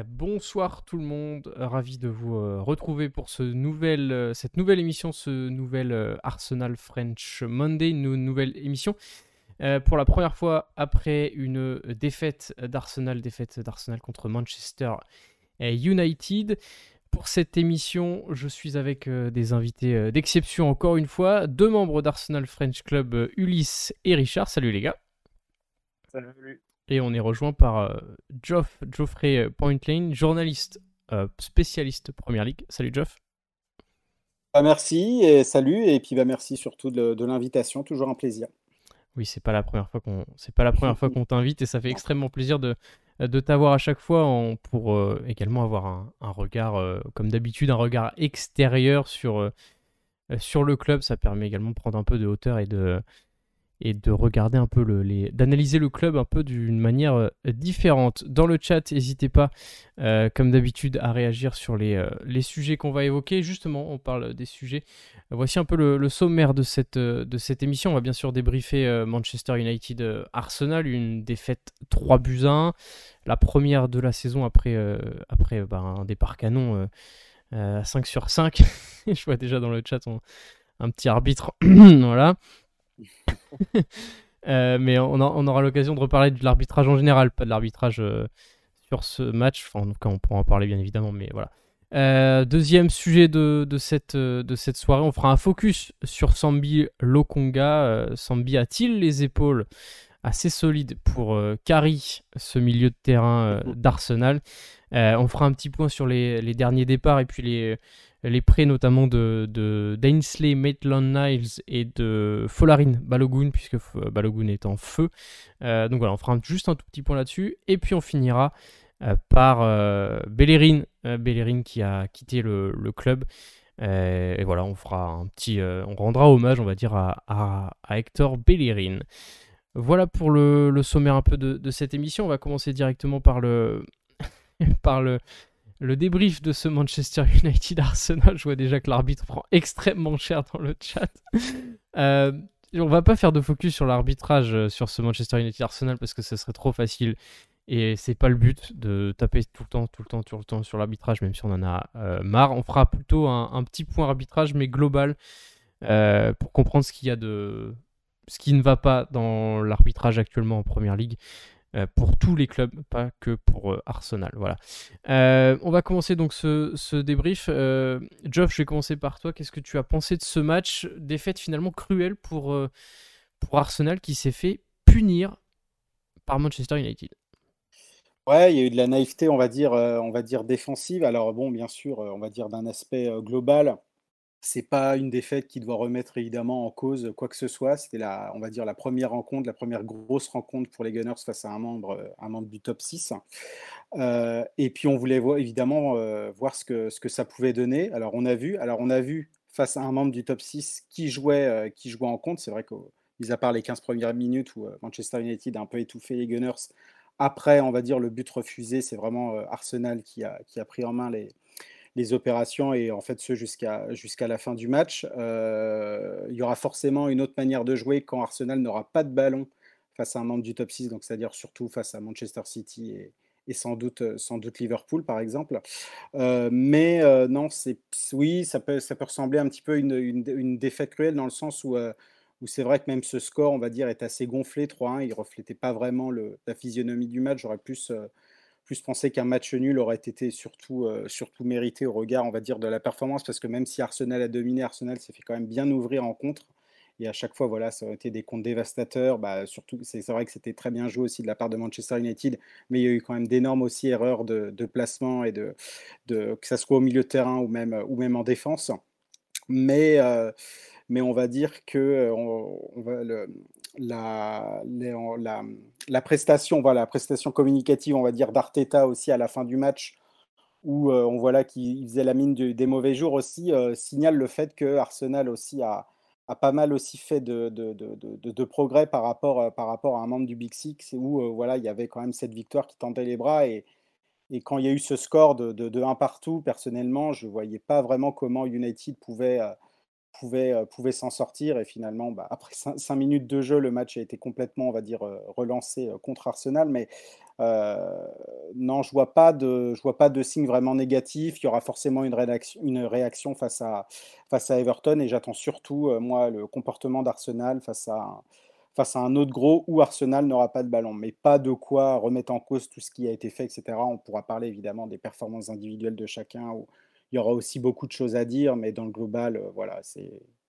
Bonsoir tout le monde, ravi de vous euh, retrouver pour euh, cette nouvelle émission, ce nouvel euh, Arsenal French Monday, une nouvelle émission. pour la première fois après une défaite d'Arsenal, défaite d'Arsenal contre Manchester United. Pour cette émission, je suis avec des invités d'exception encore une fois, deux membres d'Arsenal French Club, Ulysse et Richard. Salut les gars. Salut. Et on est rejoint par euh, Geoff, Geoffrey euh, Pointlane, journaliste euh, spécialiste Première Ligue. Salut Geoff. Bah, merci et salut et puis bah, merci surtout de, l'invitation, toujours un plaisir. Oui, c'est pas la première fois qu'on c'est pas la première fois qu'on t'invite et ça fait extrêmement plaisir de, de t'avoir à chaque fois pour également avoir un, un regard comme d'habitude un regard extérieur sur sur le club. Ça permet également de prendre un peu de hauteur et de et de regarder un peu le, d'analyser le club un peu d'une manière euh, différente. Dans le chat, n'hésitez pas, euh, comme d'habitude, à réagir sur les, euh, les sujets qu'on va évoquer. Justement, on parle des sujets. Voici un peu le, sommaire de cette, de cette émission. On va bien sûr débriefer Manchester United Arsenal, une défaite 3 buts à 1, la première de la saison après, après bah, un départ canon à 5 sur 5. Je vois déjà dans le chat un petit arbitre. voilà. Euh, mais on, aura l'occasion de reparler de l'arbitrage en général, pas de l'arbitrage euh, sur ce match. Enfin, en tout cas, on pourra en parler bien évidemment, mais voilà. Euh, deuxième sujet de, cette, de cette soirée, on fera un focus sur Sambi Lokonga. Sambi a-t-il les épaules assez solides pour carry ce milieu de terrain d'Arsenal? On fera un petit point sur les, les, derniers départs et puis les, les prêts notamment de, Dainsley Maitland-Niles et de Folarin Balogun, puisque Balogun est en feu. Euh, donc voilà, on fera juste un tout petit point là-dessus. Et puis on finira euh, par euh, Bellerin, qui a quitté le, club. et voilà, on fera un petit, on rendra hommage, on va dire, à, Hector Bellerin. Voilà pour le, le, sommaire un peu de, de, cette émission. On va commencer directement par le, par le, le débrief de ce Manchester United Arsenal. Je vois déjà que l'arbitre prend extrêmement cher dans le chat. euh, on va pas faire de focus sur l'arbitrage euh, sur ce Manchester United Arsenal parce que ce serait trop facile et c'est pas le but de taper tout le temps, tout le temps, tout le temps sur l'arbitrage, même si on en a euh, marre. On fera plutôt un, petit point arbitrage, mais global, euh, pour comprendre ce qu'il y a de, ce qui ne va pas dans l'arbitrage actuellement en Première Ligue. Euh, pour tous les clubs, pas que pour euh, Arsenal. Voilà. Euh, on va commencer donc ce, débrief. Geoff, je vais commencer par toi. Qu'est-ce que tu as pensé de ce match Défaite finalement cruelle pour, pour Arsenal qui s'est fait punir par Manchester United? Ouais, il y a eu de la naïveté, on va dire, on va dire défensive. Alors bon, bien sûr, on va dire d'un aspect global c'est pas une défaite qui doit remettre évidemment en cause quoi que ce soit. C'était la, on va dire la première rencontre, la première grosse rencontre pour les Gunners face à un membre, un membre du top 6. Euh, et puis on voulait voir, évidemment euh, voir ce que, ce que ça pouvait donner. Alors on a vu, alors on a vu face à un membre du top 6 qui jouait, euh, qui jouait en compte. C'est vrai que, mis à part les 15 premières minutes où Manchester United a un peu étouffé les Gunners, après, on va dire le but refusé, c'est vraiment Arsenal qui a, qui a pris en main les, les opérations et en fait ce jusqu'à jusqu'à la fin du match. Euh, il y aura forcément une autre manière de jouer quand Arsenal n'aura pas de ballon face à un membre du top 6, donc c'est-à-dire surtout face à Manchester City et, sans, doute, sans doute Liverpool par exemple. Euh, mais euh, non, oui, ça peut, ça peut ressembler un petit peu à une, une, défaite cruelle dans le sens où, où c'est vrai que même ce score, on va dire, est assez gonflé, 3-1, il reflétait pas vraiment le, la physionomie du match. J'aurais plus plus penser qu'un match nul aurait été surtout, euh, surtout mérité au regard, on va dire, de la performance, parce que même si Arsenal a dominé, Arsenal s'est fait quand même bien ouvrir en contre. Et à chaque fois, voilà, ça aurait été des comptes dévastateurs. Bah, surtout, c'est vrai que c'était très bien joué aussi de la part de Manchester United, mais il y a eu quand même d'énormes aussi erreurs de, placement et de, de, que ça soit au milieu de terrain ou même, ou même en défense. Mais, euh, mais on va dire que euh, on, va, le, la, la, la, prestation, voilà, la prestation communicative, on va dire, d'Arteta aussi à la fin du match, où euh, on voit là qu'il faisait la mine des mauvais jours aussi, euh, signale le fait que Arsenal aussi a, a pas mal aussi fait de, de, de, progrès par rapport, euh, par rapport à un membre du Big Six, où voilà, il y avait quand même cette victoire qui tendait les bras. Et, et quand il y a eu ce score de, 1 partout, personnellement, je ne voyais pas vraiment comment United pouvait pouvait, pouvait s'en sortir. Et finalement, bah, après 5 minutes de jeu, le match a été complètement, on va dire, relancé contre Arsenal. Mais non, je ne vois, pas de, vois pas de signe vraiment négatif. Il y aura forcément une réaction, une réaction face, à, face à Everton. Et j'attends surtout, moi, le comportement d'Arsenal face à, face à un autre gros où Arsenal n'aura pas de ballon. Mais pas de quoi remettre en cause tout ce qui a été fait, etc. On pourra parler évidemment des performances individuelles de chacun. Où il y aura aussi beaucoup de choses à dire. Mais dans le global, voilà,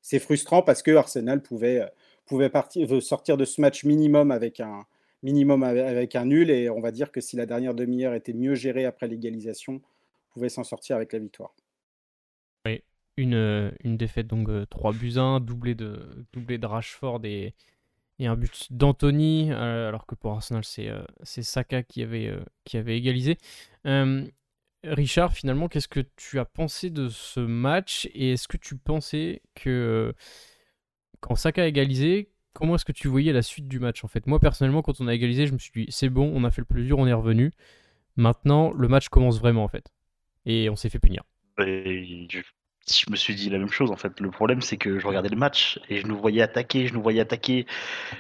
c'est frustrant parce que Arsenal pouvait, partir, sortir de ce match minimum avec un nul. Et on va dire que si la dernière demi-heure était mieux gérée après l'égalisation, on pouvait s'en sortir avec la victoire. Oui, une, euh, défaite donc 3 euh, buts 1, doublé de, Rashford et, un but d'Anthony, euh, alors que pour Arsenal, c'est Saka qui avait égalisé. Richard, finalement, qu'est-ce que tu as pensé de ce match Et est-ce que tu pensais que quand Saka a égalisé, comment est-ce que tu voyais la suite du match en fait? Moi personnellement, quand on a égalisé, je me suis dit c'est bon, on a fait le plus dur, on est revenu. Maintenant, le match commence vraiment en fait. Et on s'est fait punir. Je, me suis dit la même chose en fait. Le problème, c'est que je regardais le match et je nous voyais attaquer, je nous voyais attaquer.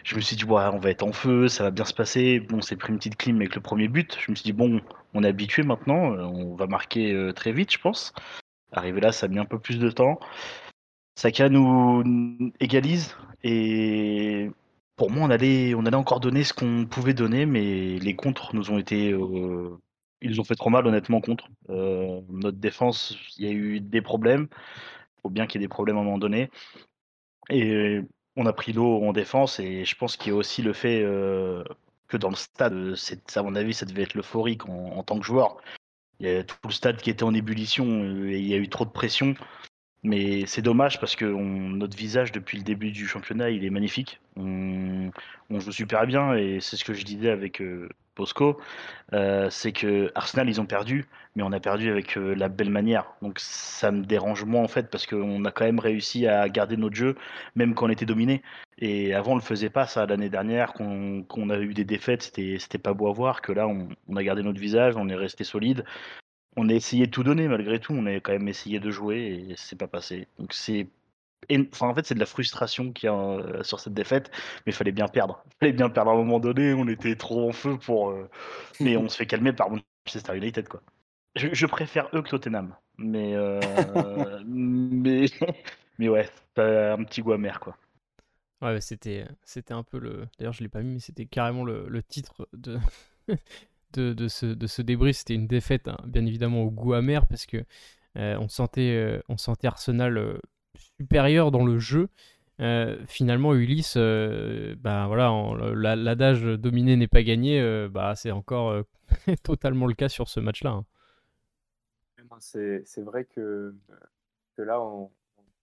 Je me suis dit, ouais, on va être en feu, ça va bien se passer. Bon, c'est pris une petite clim avec le premier but. Je me suis dit, bon, on est habitué maintenant, euh, on va marquer euh, très vite, je pense. Arrivé là, ça a mis un peu plus de temps. Saka nous égalise et pour moi, on allait, on allait encore donner ce qu'on pouvait donner, mais les contres nous ont été. Euh, ils ont fait trop mal, honnêtement, contre. Euh, notre défense, il y a eu des problèmes. Il faut bien qu'il y ait des problèmes à un moment donné. Et on a pris l'eau en défense, et je pense qu'il y a aussi le fait euh, que dans le stade, à mon avis, ça devait être l'euphorique en, en, tant que joueur. Il y a tout le stade qui était en ébullition, et il y a eu trop de pression. Mais c'est dommage parce que notre visage depuis le début du championnat, il est magnifique. On, joue super bien et c'est ce que je disais avec euh, Bosco. Euh, c'est que Arsenal, ils ont perdu, mais on a perdu avec euh, la belle manière. Donc ça me dérange moins en fait parce qu'on a quand même réussi à garder notre jeu, même quand on était dominé. Et avant, on le faisait pas ça l'année dernière, qu'on a eu des défaites, c'était pas beau à voir. Que là, on a gardé notre visage, on est resté solide on a essayé de tout donner malgré tout. On a quand même essayé de jouer et c'est pas passé. Donc c'est Enfin, en fait, c'est de la frustration qu'il y a euh, sur cette défaite, mais il fallait bien perdre. Il fallait bien perdre à un moment donné, on était trop en feu pour. Euh, mais on se fait calmer par Manchester United, quoi. Je, préfère eux que Tottenham, mais. Euh, mais... mais ouais, un petit goût amer, quoi. Ouais, c'était, c'était un peu le. D'ailleurs, je l'ai pas mis, mais c'était carrément le, le titre de, de, ce, de ce c'était une défaite, hein, bien évidemment, au goût amer, parce que euh, on, sentait, euh, on sentait Arsenal euh, supérieur dans le jeu. finalement, Ulysse, bah, voilà, l'adage dominé n'est pas gagné, bah, c'est encore totalement le cas sur ce match-là. Hein. C'est vrai que, que là, on,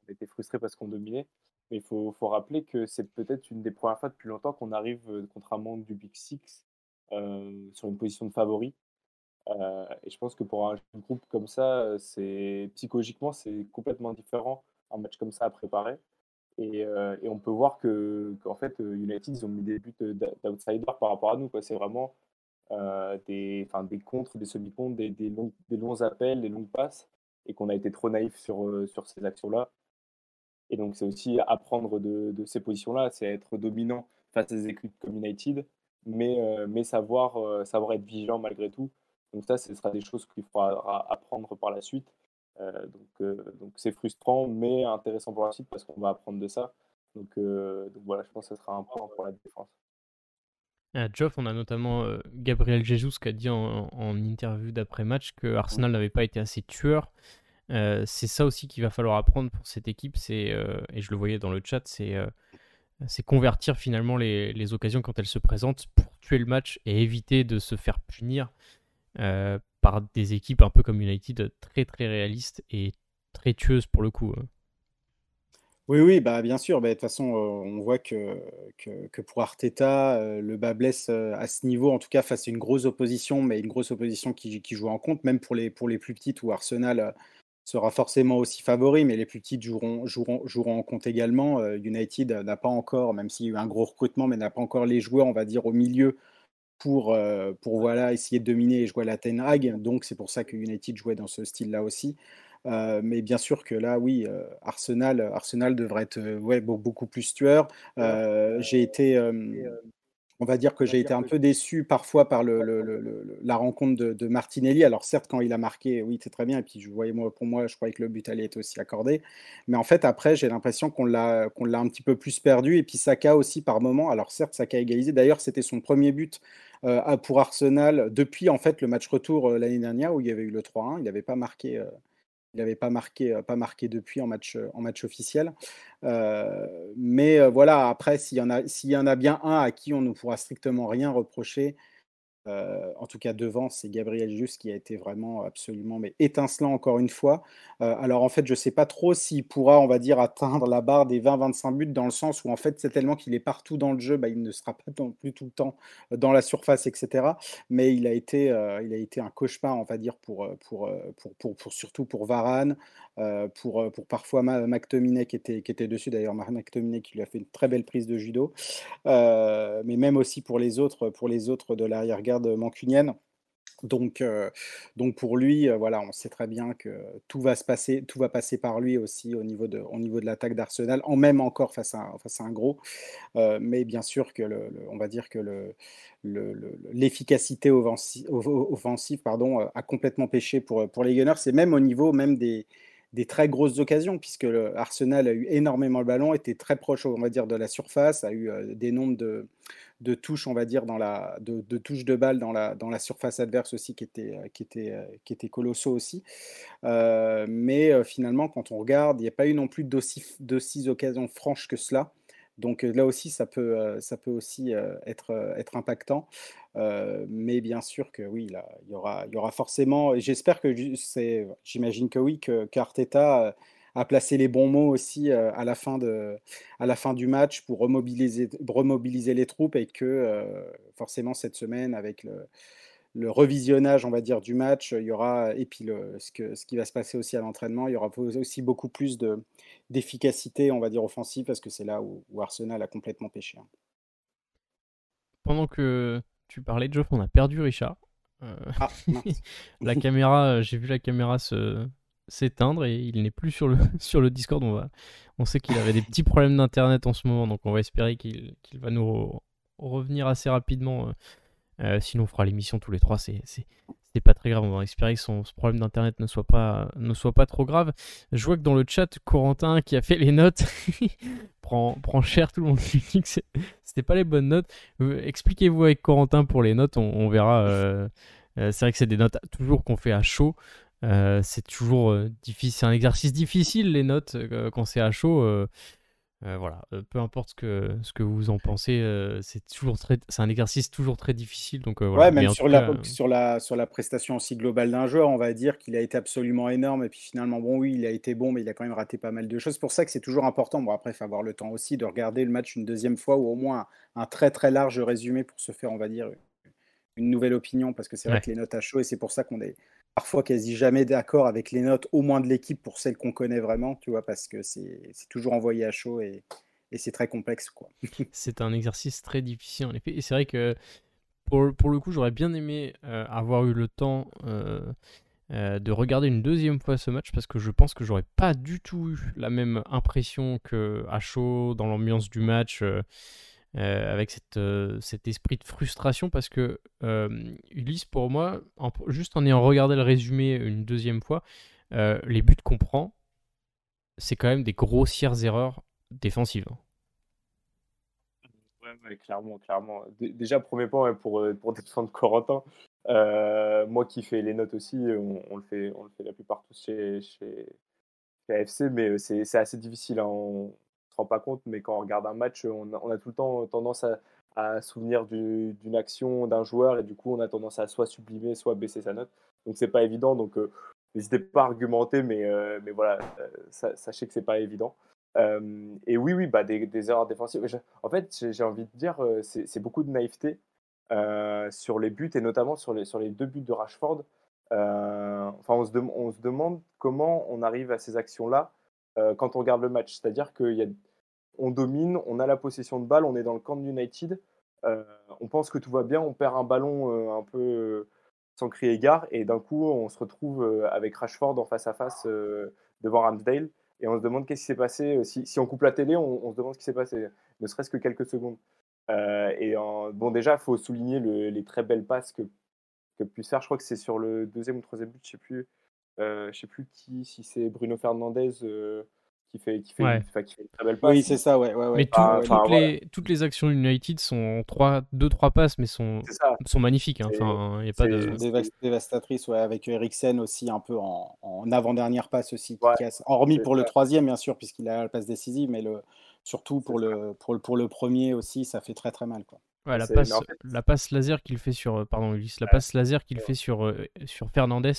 était frustré parce qu'on dominait. Mais il faut, faut, rappeler que c'est peut-être une des premières fois depuis longtemps qu'on arrive, contrairement du Big Six, sur une position de favori. Euh, et je pense que pour un groupe comme ça, c'est psychologiquement, c'est complètement différent un match comme ça à préparer. Et, euh, et on peut voir que qu'en fait, United, ils ont mis des buts d'outsider par rapport à nous. C'est vraiment des, des contres, des semi-contres, des, des, des longs appels, des longues passes, et qu'on a été trop naïf sur, sur ces actions-là. Et donc, c'est aussi apprendre de, de ces positions-là, c'est être dominant face à des équipes comme United, mais, euh, mais savoir, euh, savoir être vigilant malgré tout. Donc ça, ce sera des choses qu'il faudra apprendre par la suite. Euh, donc donc c'est frustrant, mais intéressant pour la suite parce qu'on va apprendre de ça. Donc, donc, voilà, je pense que ce sera un point pour la défense. À Geoff, on a notamment Gabriel Jesus qui a dit en, en interview d'après-match que Arsenal n'avait pas été assez tueur. c'est ça aussi qu'il va falloir apprendre pour cette équipe. C'est et je le voyais dans le chat, c'est c'est convertir finalement les, occasions quand elles se présentent pour tuer le match et éviter de se faire punir euh, par des équipes un peu comme United très très réalistes et très tueuses pour le coup. Hein. Oui, oui, bah, bien sûr. Bah, de toute façon, euh, on voit que, que, pour Arteta, euh, le bas blesse à ce niveau, en tout cas face à une grosse opposition, mais une grosse opposition qui, joue en compte, même pour les, pour les plus petites où Arsenal sera forcément aussi favori, mais les plus petites joueront, joueront, joueront en compte également. Euh, United n'a pas encore, même s'il y a eu un gros recrutement, mais n'a pas encore les joueurs, on va dire, au milieu pour, euh, pour voilà, essayer de dominer et jouer à la Ten Hag. Donc c'est pour ça que United jouait dans ce style-là aussi. mais bien sûr que là, oui, Arsenal, Arsenal devrait être ouais, beaucoup plus tueur. J'ai été on va dire que j'ai été un peu déçu parfois par le, la rencontre de, Martinelli. Alors certes, quand il a marqué, oui, c'est très bien. Et puis je voyais moi, pour moi, je croyais que le but allait être aussi accordé. Mais en fait, après, j'ai l'impression qu'on l'a qu'on l'a un petit peu plus perdu. Et puis Saka aussi par moment. Alors certes, Saka a égalisé. D'ailleurs, c'était son premier but euh, pour Arsenal depuis en fait le match retour euh, l'année dernière où il y avait eu le 3-1. Il n'avait pas marqué. Euh, il n'avait pas marqué, euh, pas marqué depuis en match, euh, officiel. Euh, mais voilà, après, s'il y en a bien un à qui on ne pourra strictement rien reprocher, en tout cas devant, c'est Gabriel Juste qui a été vraiment absolument mais étincelant encore une fois. Alors en fait, je ne sais pas trop s'il pourra, on va dire, atteindre la barre des 20-25 buts dans le sens où en fait c'est tellement qu'il est partout dans le jeu, bah, il ne sera pas non plus tout le temps dans la surface, etc. Mais il a été, il a été un cauchemar, on va dire, pour, pour, pour, pour, surtout pour Varane, pour, pour parfois McTominay qui était, qui était dessus. D'ailleurs, McTominay qui lui a fait une très belle prise de judo, mais même aussi pour les autres, pour les autres de l'arrière mancunienne. Donc, euh, donc pour lui, euh, on sait très bien que tout va se passer, tout va passer par lui aussi au niveau de, l'attaque d'Arsenal, en même encore face à, un gros. Euh, mais bien sûr que on va dire que le, l'efficacité offensive, a complètement pêché pour, les Gunners. C'est même au niveau même des, des très grosses occasions, puisque le Arsenal a eu énormément le ballon, était très proche, on va dire, de la surface, a eu des nombres de, de touches, on va dire, dans la, de, de touches de balle dans la, dans la surface adverse aussi qui étaient, euh, qui était, euh, qui était colossaux aussi. Euh, mais finalement, quand on regarde, il n'y a pas eu non plus d'aussi occasions franches que cela. Donc là aussi, ça peut, ça peut aussi être, être impactant. mais bien sûr que oui, il y aura, il y aura forcément, j'espère que j'imagine que oui, que qu'Arteta à placer les bons mots aussi euh, à, la fin de, à la fin du match pour remobiliser, remobiliser les troupes et que euh, forcément cette semaine avec le, le, revisionnage on va dire du match il y aura et puis le, ce, que, ce qui va se passer aussi à l'entraînement il y aura aussi beaucoup plus de d'efficacité on va dire offensive parce que c'est là où, Arsenal a complètement pêché hein. pendant que tu parlais de Geoff on a perdu Richard euh, ah, la caméra j'ai vu la caméra se s'éteindre et il n'est plus sur le, sur le Discord. On, va, on sait qu'il avait des petits problèmes d'internet en ce moment, donc on va espérer qu'il va nous revenir assez rapidement. Euh, euh, sinon, on fera l'émission tous les trois. C'est pas très grave. On va espérer que son problème d'internet ne soit pas ne soit pas trop grave. Je vois que dans le chat, Corentin qui a fait les notes prend, prend cher. Tout le monde dit que c'était pas les bonnes notes. Euh, expliquez-vous avec Corentin pour les notes. On, verra. c'est vrai que c'est des notes toujours qu'on fait à chaud. Euh, c'est toujours euh, difficile, c'est un exercice difficile les notes euh, quand c'est à chaud. voilà, peu importe ce que, ce que vous en pensez, c'est toujours très, c'est un exercice toujours très difficile. Donc voilà. Ouais, même sur, la, sur, la, sur la prestation aussi globale d'un joueur, on va dire qu'il a été absolument énorme. Et puis finalement, bon, oui, il a été bon, mais il a quand même raté pas mal de choses. C'est pour ça que c'est toujours important. Bon, après, il faut avoir le temps aussi de regarder le match une deuxième fois ou au moins un, très très large résumé pour se faire, on va dire, une nouvelle opinion. Parce que c'est vrai que les notes à chaud, et c'est pour ça qu'on est parfois quasi jamais d'accord avec les notes, au moins de l'équipe, pour celles qu'on connaît vraiment, tu vois, parce que c'est toujours envoyé à chaud et, c'est très complexe, c'est un exercice très difficile, en effet. Et c'est vrai que, pour, pour, le coup, j'aurais bien aimé euh, avoir eu le temps euh, euh, de regarder une deuxième fois ce match, parce que je pense que j'aurais pas du tout eu la même impression que à chaud, dans l'ambiance du match. Euh, avec cette, euh, cet esprit de frustration parce que euh, Ulysse, pour moi, juste en ayant regardé le résumé une deuxième fois, les buts qu'on prend, c'est quand même des grossières erreurs défensives. Ouais, clairement, clairement. déjà, premier point pour, pour défendre Corentin. moi qui fais les notes aussi, on, le, fait, on le fait la plupart tous chez, chez, AFC, mais c'est assez difficile. Hein pas compte, mais quand on regarde un match, on a, tout le temps tendance à, souvenir d'une action d'un joueur et du coup on a tendance à soit sublimer, soit baisser sa note. Donc c'est pas évident. Donc euh, n'hésitez pas à argumenter, mais, euh, mais voilà, euh, sachez que c'est pas évident. et oui, oui, bah, des, erreurs défensives. En fait, j'ai envie de dire, c'est beaucoup de naïveté sur les buts et notamment sur les, sur les deux buts de Rashford. enfin, on se, on se demande comment on arrive à ces actions-là quand on regarde le match. C'est-à-dire qu'il y a on domine, on a la possession de balle, on est dans le camp de United. Euh, on pense que tout va bien, on perd un ballon euh, un peu sans crier gare. Et d'un coup, on se retrouve avec Rashford en face à face devant Ramsdale. Et on se demande qu'est-ce qui s'est passé. Si, on coupe la télé, on, se demande ce qui s'est passé, ne serait-ce que quelques secondes. et bon, déjà, il faut souligner les très belles passes que, que pu faire. Je crois que c'est sur le deuxième ou troisième but, je ne sais plus. sais plus qui, si c'est Bruno Fernandez qui fait, qui fait, une, très belle passe. Oui, c'est ça, ouais. ouais, Mais ah, toutes, les, toutes les actions United sont 2-3 passes, mais sont, sont magnifiques. Hein. Enfin, y a pas de... dévastatrices, ouais, avec Eriksen aussi un peu en, en avant-dernière passe aussi, qui casse. Hormis pour le troisième, bien sûr, puisqu'il a la passe décisive, mais le, surtout pour le, pour, le, pour le premier aussi, ça fait très très mal. Quoi. Ouais, la, passe, la passe laser qu'il fait sur. Pardon, Ulysse, la passe laser qu'il fait sur, euh, sur Fernandez,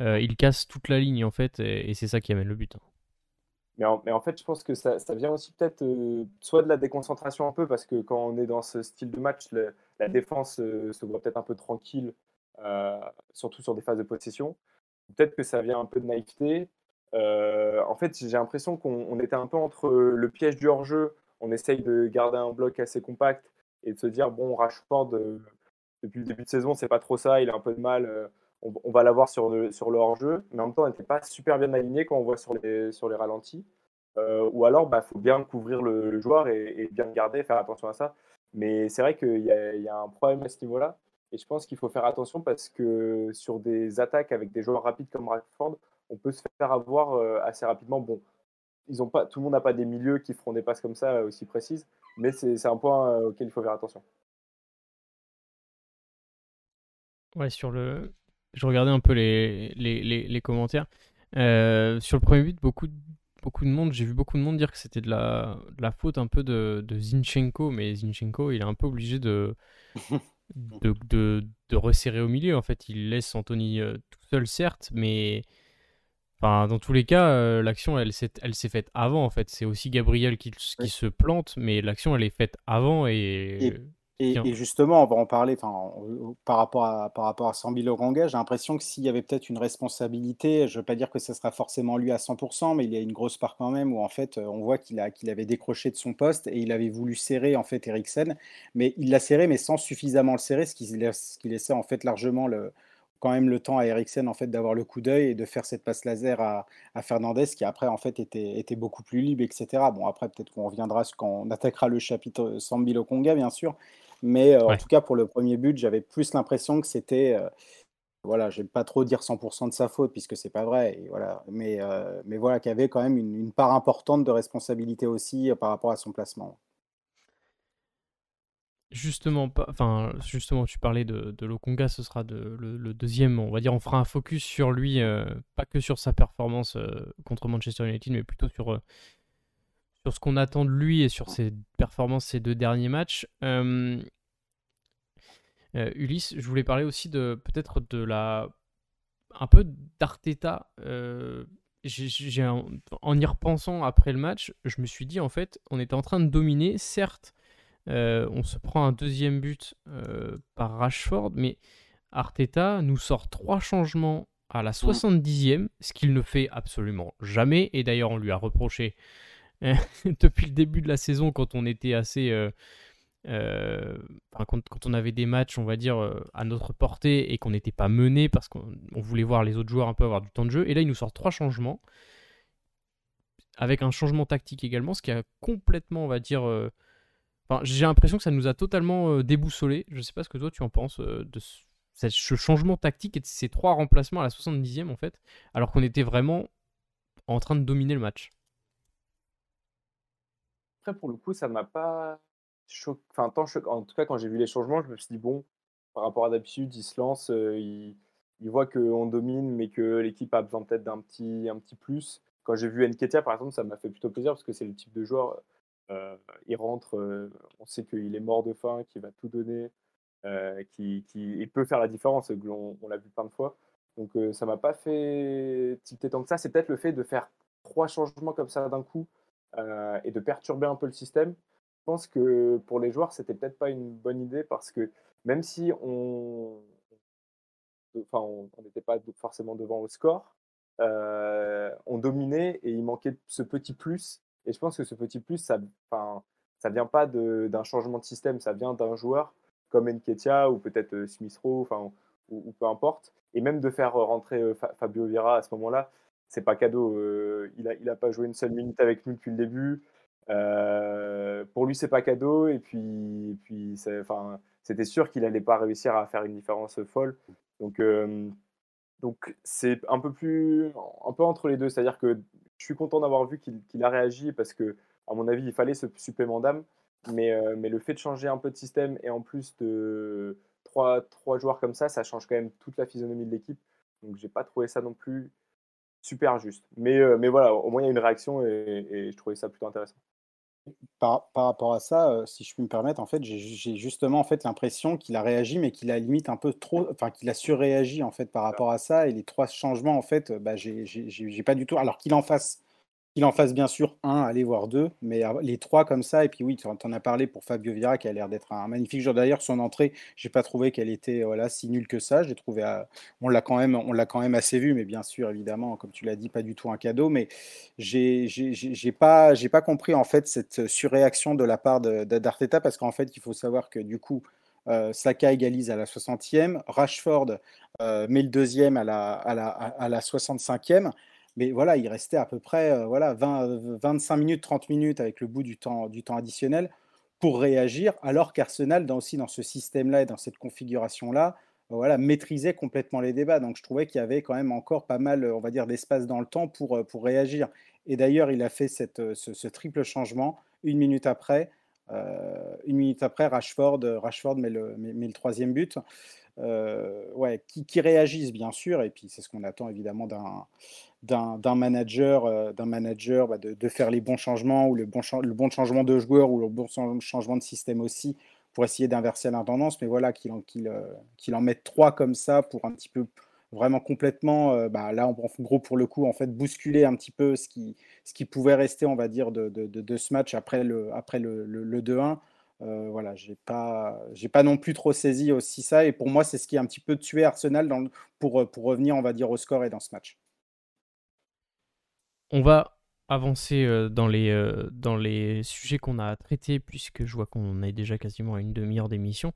euh, il casse toute la ligne en fait, et, c'est ça qui amène le but. Hein. Mais en, fait, je pense que ça, vient aussi peut-être euh, soit de la déconcentration un peu, parce que quand on est dans ce style de match, la défense euh, se voit peut-être un peu tranquille, euh, surtout sur des phases de possession. Peut-être que ça vient un peu de naïveté. en fait, j'ai l'impression qu'on était un peu entre le piège du hors-jeu, on essaye de garder un bloc assez compact et de se dire, bon, Rashford, depuis le début de saison, c'est pas trop ça, il a un peu de mal on, va l'avoir sur le, sur le hors-jeu, mais en même temps, on n'était pas super bien aligné quand on voit sur les, ralentis. Euh, ou alors, il bah, faut bien couvrir le, joueur et, bien le garder, faire attention à ça. Mais c'est vrai qu'il y, a un problème à ce niveau-là. Et je pense qu'il faut faire attention parce que sur des attaques avec des joueurs rapides comme Radford, on peut se faire avoir euh, assez rapidement. Bon, pas, tout le monde n'a pas des milieux qui feront des passes comme ça aussi précises, mais c'est un point euh, auquel il faut faire attention. Ouais, sur le, je regardais un peu les, les, les, commentaires. Euh, sur le premier but, beaucoup, beaucoup de monde, j'ai vu beaucoup de monde dire que c'était de la, de la faute un peu de, de Zinchenko, mais Zinchenko, il est un peu obligé de, de, de, resserrer au milieu. En fait, il laisse Anthony euh, tout seul, certes, mais enfin, dans tous les cas, euh, l'action, elle s'est, elle s'est faite avant. En fait, c'est aussi Gabriel qui, qui se plante, mais l'action, elle est faite avant et et, justement, on va en parler par rapport à, par rapport à Sambi Loranga. J'ai l'impression que s'il y avait peut-être une responsabilité, je ne veux pas dire que ce sera forcément lui à 100%, mais il y a une grosse part quand même où en fait on voit qu'il avait décroché de son poste et il avait voulu serrer en fait Eriksen, mais il l'a serré mais sans suffisamment le serrer, ce qui, ce qui laissait en fait largement le, quand même le temps à Eriksen en fait d'avoir le coup d'œil et de faire cette passe laser à, à, Fernandez qui après en fait était, était beaucoup plus libre etc. Bon après peut-être qu'on reviendra quand on attaquera le chapitre Sambi Lokonga bien sûr, mais euh, en tout cas, pour le premier but, j'avais plus l'impression que c'était. Euh, voilà, vais pas trop dire 100% de sa faute puisque c'est pas vrai. Et voilà, mais, euh, mais voilà, qu'il y avait quand même une, part importante de responsabilité aussi par rapport à son placement. Justement, enfin, justement, tu parlais de, de Lokonga, ce sera le, deuxième. On va dire, on fera un focus sur lui, pas que sur sa performance contre Manchester United, mais plutôt sur sur ce qu'on attend de lui et sur ses performances ces deux derniers matchs. Euh, euh, Ulysse, je voulais parler aussi de peut-être de la un peu d'Arteta. Euh, j'ai, en y repensant après le match, je me suis dit en fait, on était en train de dominer. Certes, on se prend un deuxième but par Rashford, mais Arteta nous sort trois changements à la 70e, ce qu'il ne fait absolument jamais. Et d'ailleurs, on lui a reproché depuis le début de la saison, quand on était assez. Euh, euh, quand, on avait des matchs, on va dire, euh, à notre portée et qu'on n'était pas mené parce qu'on voulait voir les autres joueurs un peu avoir du temps de jeu. Et là, il nous sort trois changements. Avec un changement tactique également, ce qui a complètement, on va dire. Enfin, j'ai l'impression que ça nous a totalement déboussolé. Je ne sais pas ce que toi tu en penses de ce, changement tactique et de ces trois remplacements à la 70e en fait, alors qu'on était vraiment en train de dominer le match. Après, pour le coup, ça m'a pas choqué. En tout cas, quand j'ai vu les changements, je me suis dit, bon, par rapport à d'habitude, il se lance, euh, il, voit qu'on domine, mais que l'équipe a besoin peut-être d'un petit, un petit plus. Quand j'ai vu Nketia, par exemple, ça m'a fait plutôt plaisir parce que c'est le type de joueur, euh, il rentre, euh, on sait qu'il est mort de faim, qu'il va tout donner, qui, qui peut faire la différence, on, l'a vu plein de fois. Donc ça m'a pas fait tilter tant que ça. C'est peut-être le fait de faire trois changements comme ça d'un coup euh, et de perturber un peu le système, je pense que pour les joueurs, c'était peut-être pas une bonne idée parce que même si on n'était pas forcément devant au score, euh, on dominait et il manquait ce petit plus. Et je pense que ce petit plus, ça ça vient pas d'un changement de système, ça vient d'un joueur comme Enketia ou peut-être euh, Smith Rowe. Ou, peu importe. Et même de faire rentrer Fabio Vieira à ce moment-là, c'est pas cadeau. il, a, il a pas joué une seule minute avec nous depuis le début. pour lui, c'est pas cadeau. Et puis, puis enfin, c'était sûr qu'il allait pas réussir à faire une différence folle. Donc, donc c'est un peu plus, un peu entre les deux. C'est-à-dire que je suis content d'avoir vu qu'il a réagi parce que, à mon avis, il fallait ce supplément d'âme. Mais, mais le fait de changer un peu de système et en plus de trois, joueurs comme ça, ça change quand même toute la physionomie de l'équipe. Donc j'ai pas trouvé ça non plus super juste. Mais, mais voilà, au moins il y a une réaction et, et je trouvais ça plutôt intéressant. Par, par, rapport à ça, si je puis me permettre, en fait, j'ai justement en fait l'impression qu'il a réagi, mais qu'il a limite un peu trop, enfin qu'il a surréagi en fait par rapport à ça. Et les trois changements, en fait, bah, j'ai pas du tout. Alors qu'il en fasse qu'il en fasse bien sûr un, aller voir deux, mais les trois comme ça, et puis oui, tu en as parlé pour Fabio Vieira qui a l'air d'être un magnifique joueur. D'ailleurs, son entrée, j'ai pas trouvé qu'elle était voilà, si nulle que ça. J'ai trouvé, on l'a quand même, quand même assez vu, mais bien sûr, évidemment, comme tu l'as dit, pas du tout un cadeau. Mais j'ai pas, j'ai pas compris en fait cette surréaction de la part d'Arteta parce qu'en fait, il faut savoir que du coup, euh, Saka égalise à la 60e, Rashford euh, met le deuxième à la, à la, à la 65e. Mais voilà, il restait à peu près euh, voilà, 20, 25 minutes, 30 minutes avec le bout du temps, du temps additionnel pour réagir, alors qu'Arsenal, dans, aussi dans ce système-là et dans cette configuration-là, euh, voilà, maîtrisait complètement les débats. Donc je trouvais qu'il y avait quand même encore pas mal, on va dire, d'espace dans le temps pour, euh, pour réagir. Et d'ailleurs, il a fait cette, ce, triple changement une minute après. Une minute après, Rashford, Rashford met, le, troisième but. ouais, qui, réagissent bien sûr, et puis c'est ce qu'on attend évidemment d'un manager, euh, d'un manager bah, de, faire les bons changements ou le bon, changement de joueur ou le bon changement de système aussi pour essayer d'inverser la tendance. Mais voilà, qu'il en, euh, en mette trois comme ça pour un petit peu vraiment complètement, euh, bah, là en, gros pour le coup, en fait, bousculer un petit peu ce qui, ce qui pouvait rester, on va dire, de, ce match après le, après le, le, 2-1. voilà, j'ai pas, j'ai pas non plus trop saisi aussi ça. Et pour moi, c'est ce qui a un petit peu tué Arsenal pour, pour revenir, on va dire, au score et dans ce match. On va avancer euh, dans, les, euh, dans les sujets qu'on a traités, puisque je vois qu'on est déjà quasiment à une demi-heure d'émission.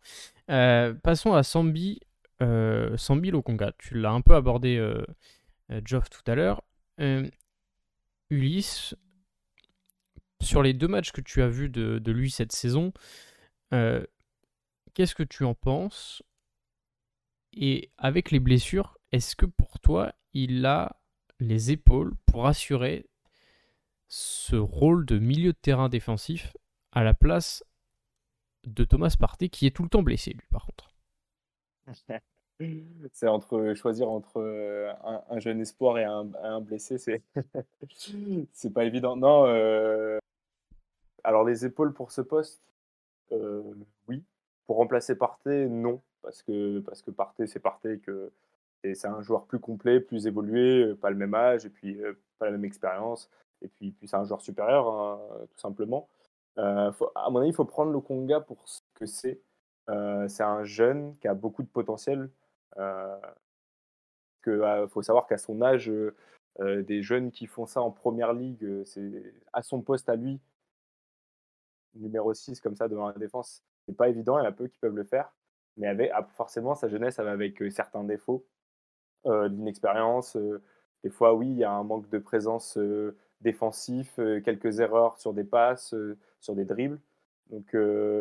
Euh, passons à Sambi, Sambi Lokonga. Tu l'as un peu abordé, Geoff, tout à l'heure. Ulysse, sur les deux matchs que tu as vus de, lui cette saison, qu'est-ce que tu en penses? Et avec les blessures, est-ce que pour toi, il a les épaules pour assurer ce rôle de milieu de terrain défensif à la place de Thomas Partey qui est tout le temps blessé lui par contre? C'est entre choisir entre euh, un, jeune espoir et un, blessé, c'est c'est pas évident. Non, euh, alors les épaules pour ce poste, euh, oui. Pour remplacer Partey, non, parce que parce que c'est Partey que c'est un joueur plus complet, plus évolué, pas le même âge, et puis pas la même expérience. Et puis, puis c'est un joueur supérieur, hein, tout simplement. À mon avis, il faut prendre le Conga pour ce que c'est. C'est un jeune qui a beaucoup de potentiel. Il faut savoir qu'à son âge, des jeunes qui font ça en première ligue, c'est à son poste à lui, numéro 6 comme ça devant la défense, c'est pas évident, il y en a peu qui peuvent le faire. Mais ah, forcément, sa jeunesse, avec certains défauts. Euh, d'inexpérience. Euh, des fois, oui, il y a un manque de présence euh, défensif, quelques erreurs sur des passes, sur des dribbles. Donc,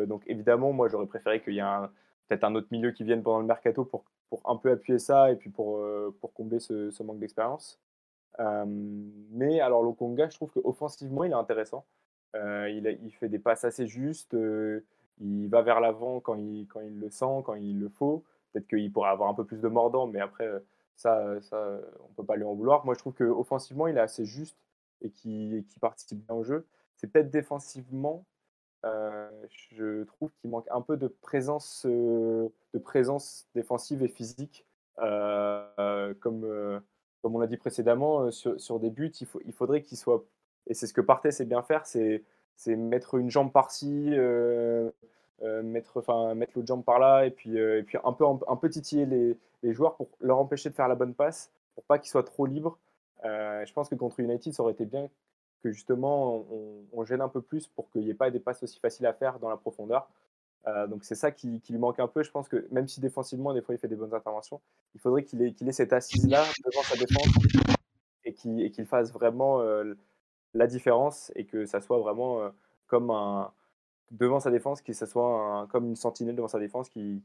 donc évidemment, moi, j'aurais préféré qu'il y ait peut-être un autre milieu qui vienne pendant le mercato pour, pour un peu appuyer ça et puis pour, pour combler ce, manque d'expérience. mais alors, Lokonga, je trouve qu'offensivement, il est intéressant. il, il, fait des passes assez justes. il va vers l'avant quand il, quand il le sent, quand il le faut. Peut-être qu'il pourrait avoir un peu plus de mordant, mais après, ça, ça on peut pas lui en vouloir. Moi, je trouve qu'offensivement, il est assez juste et qui, qui participe bien au jeu. C'est peut-être défensivement, euh, je trouve qu'il manque un peu de présence, euh, de présence défensive et physique. Euh, comme, comme on l'a dit précédemment, sur, sur, des buts, il, faut, il faudrait qu'il soit. Et c'est ce que Partey sait bien faire c'est mettre une jambe par-ci, euh, mettre, enfin, mettre l'autre jambe par là et puis, euh, et puis un, peu, un, peu titiller les, les, joueurs pour leur empêcher de faire la bonne passe, pour pas qu'ils soient trop libres. Euh, je pense que contre United, ça aurait été bien justement on, gêne un peu plus pour qu'il n'y ait pas des passes aussi faciles à faire dans la profondeur. donc c'est ça qui, lui manque un peu. Je pense que même si défensivement, des fois, il fait des bonnes interventions, il faudrait qu'il ait, ait cette assise-là devant sa défense et qu'il fasse vraiment la différence et que ça soit vraiment comme un devant sa défense, que ça soit comme une sentinelle devant sa défense qui,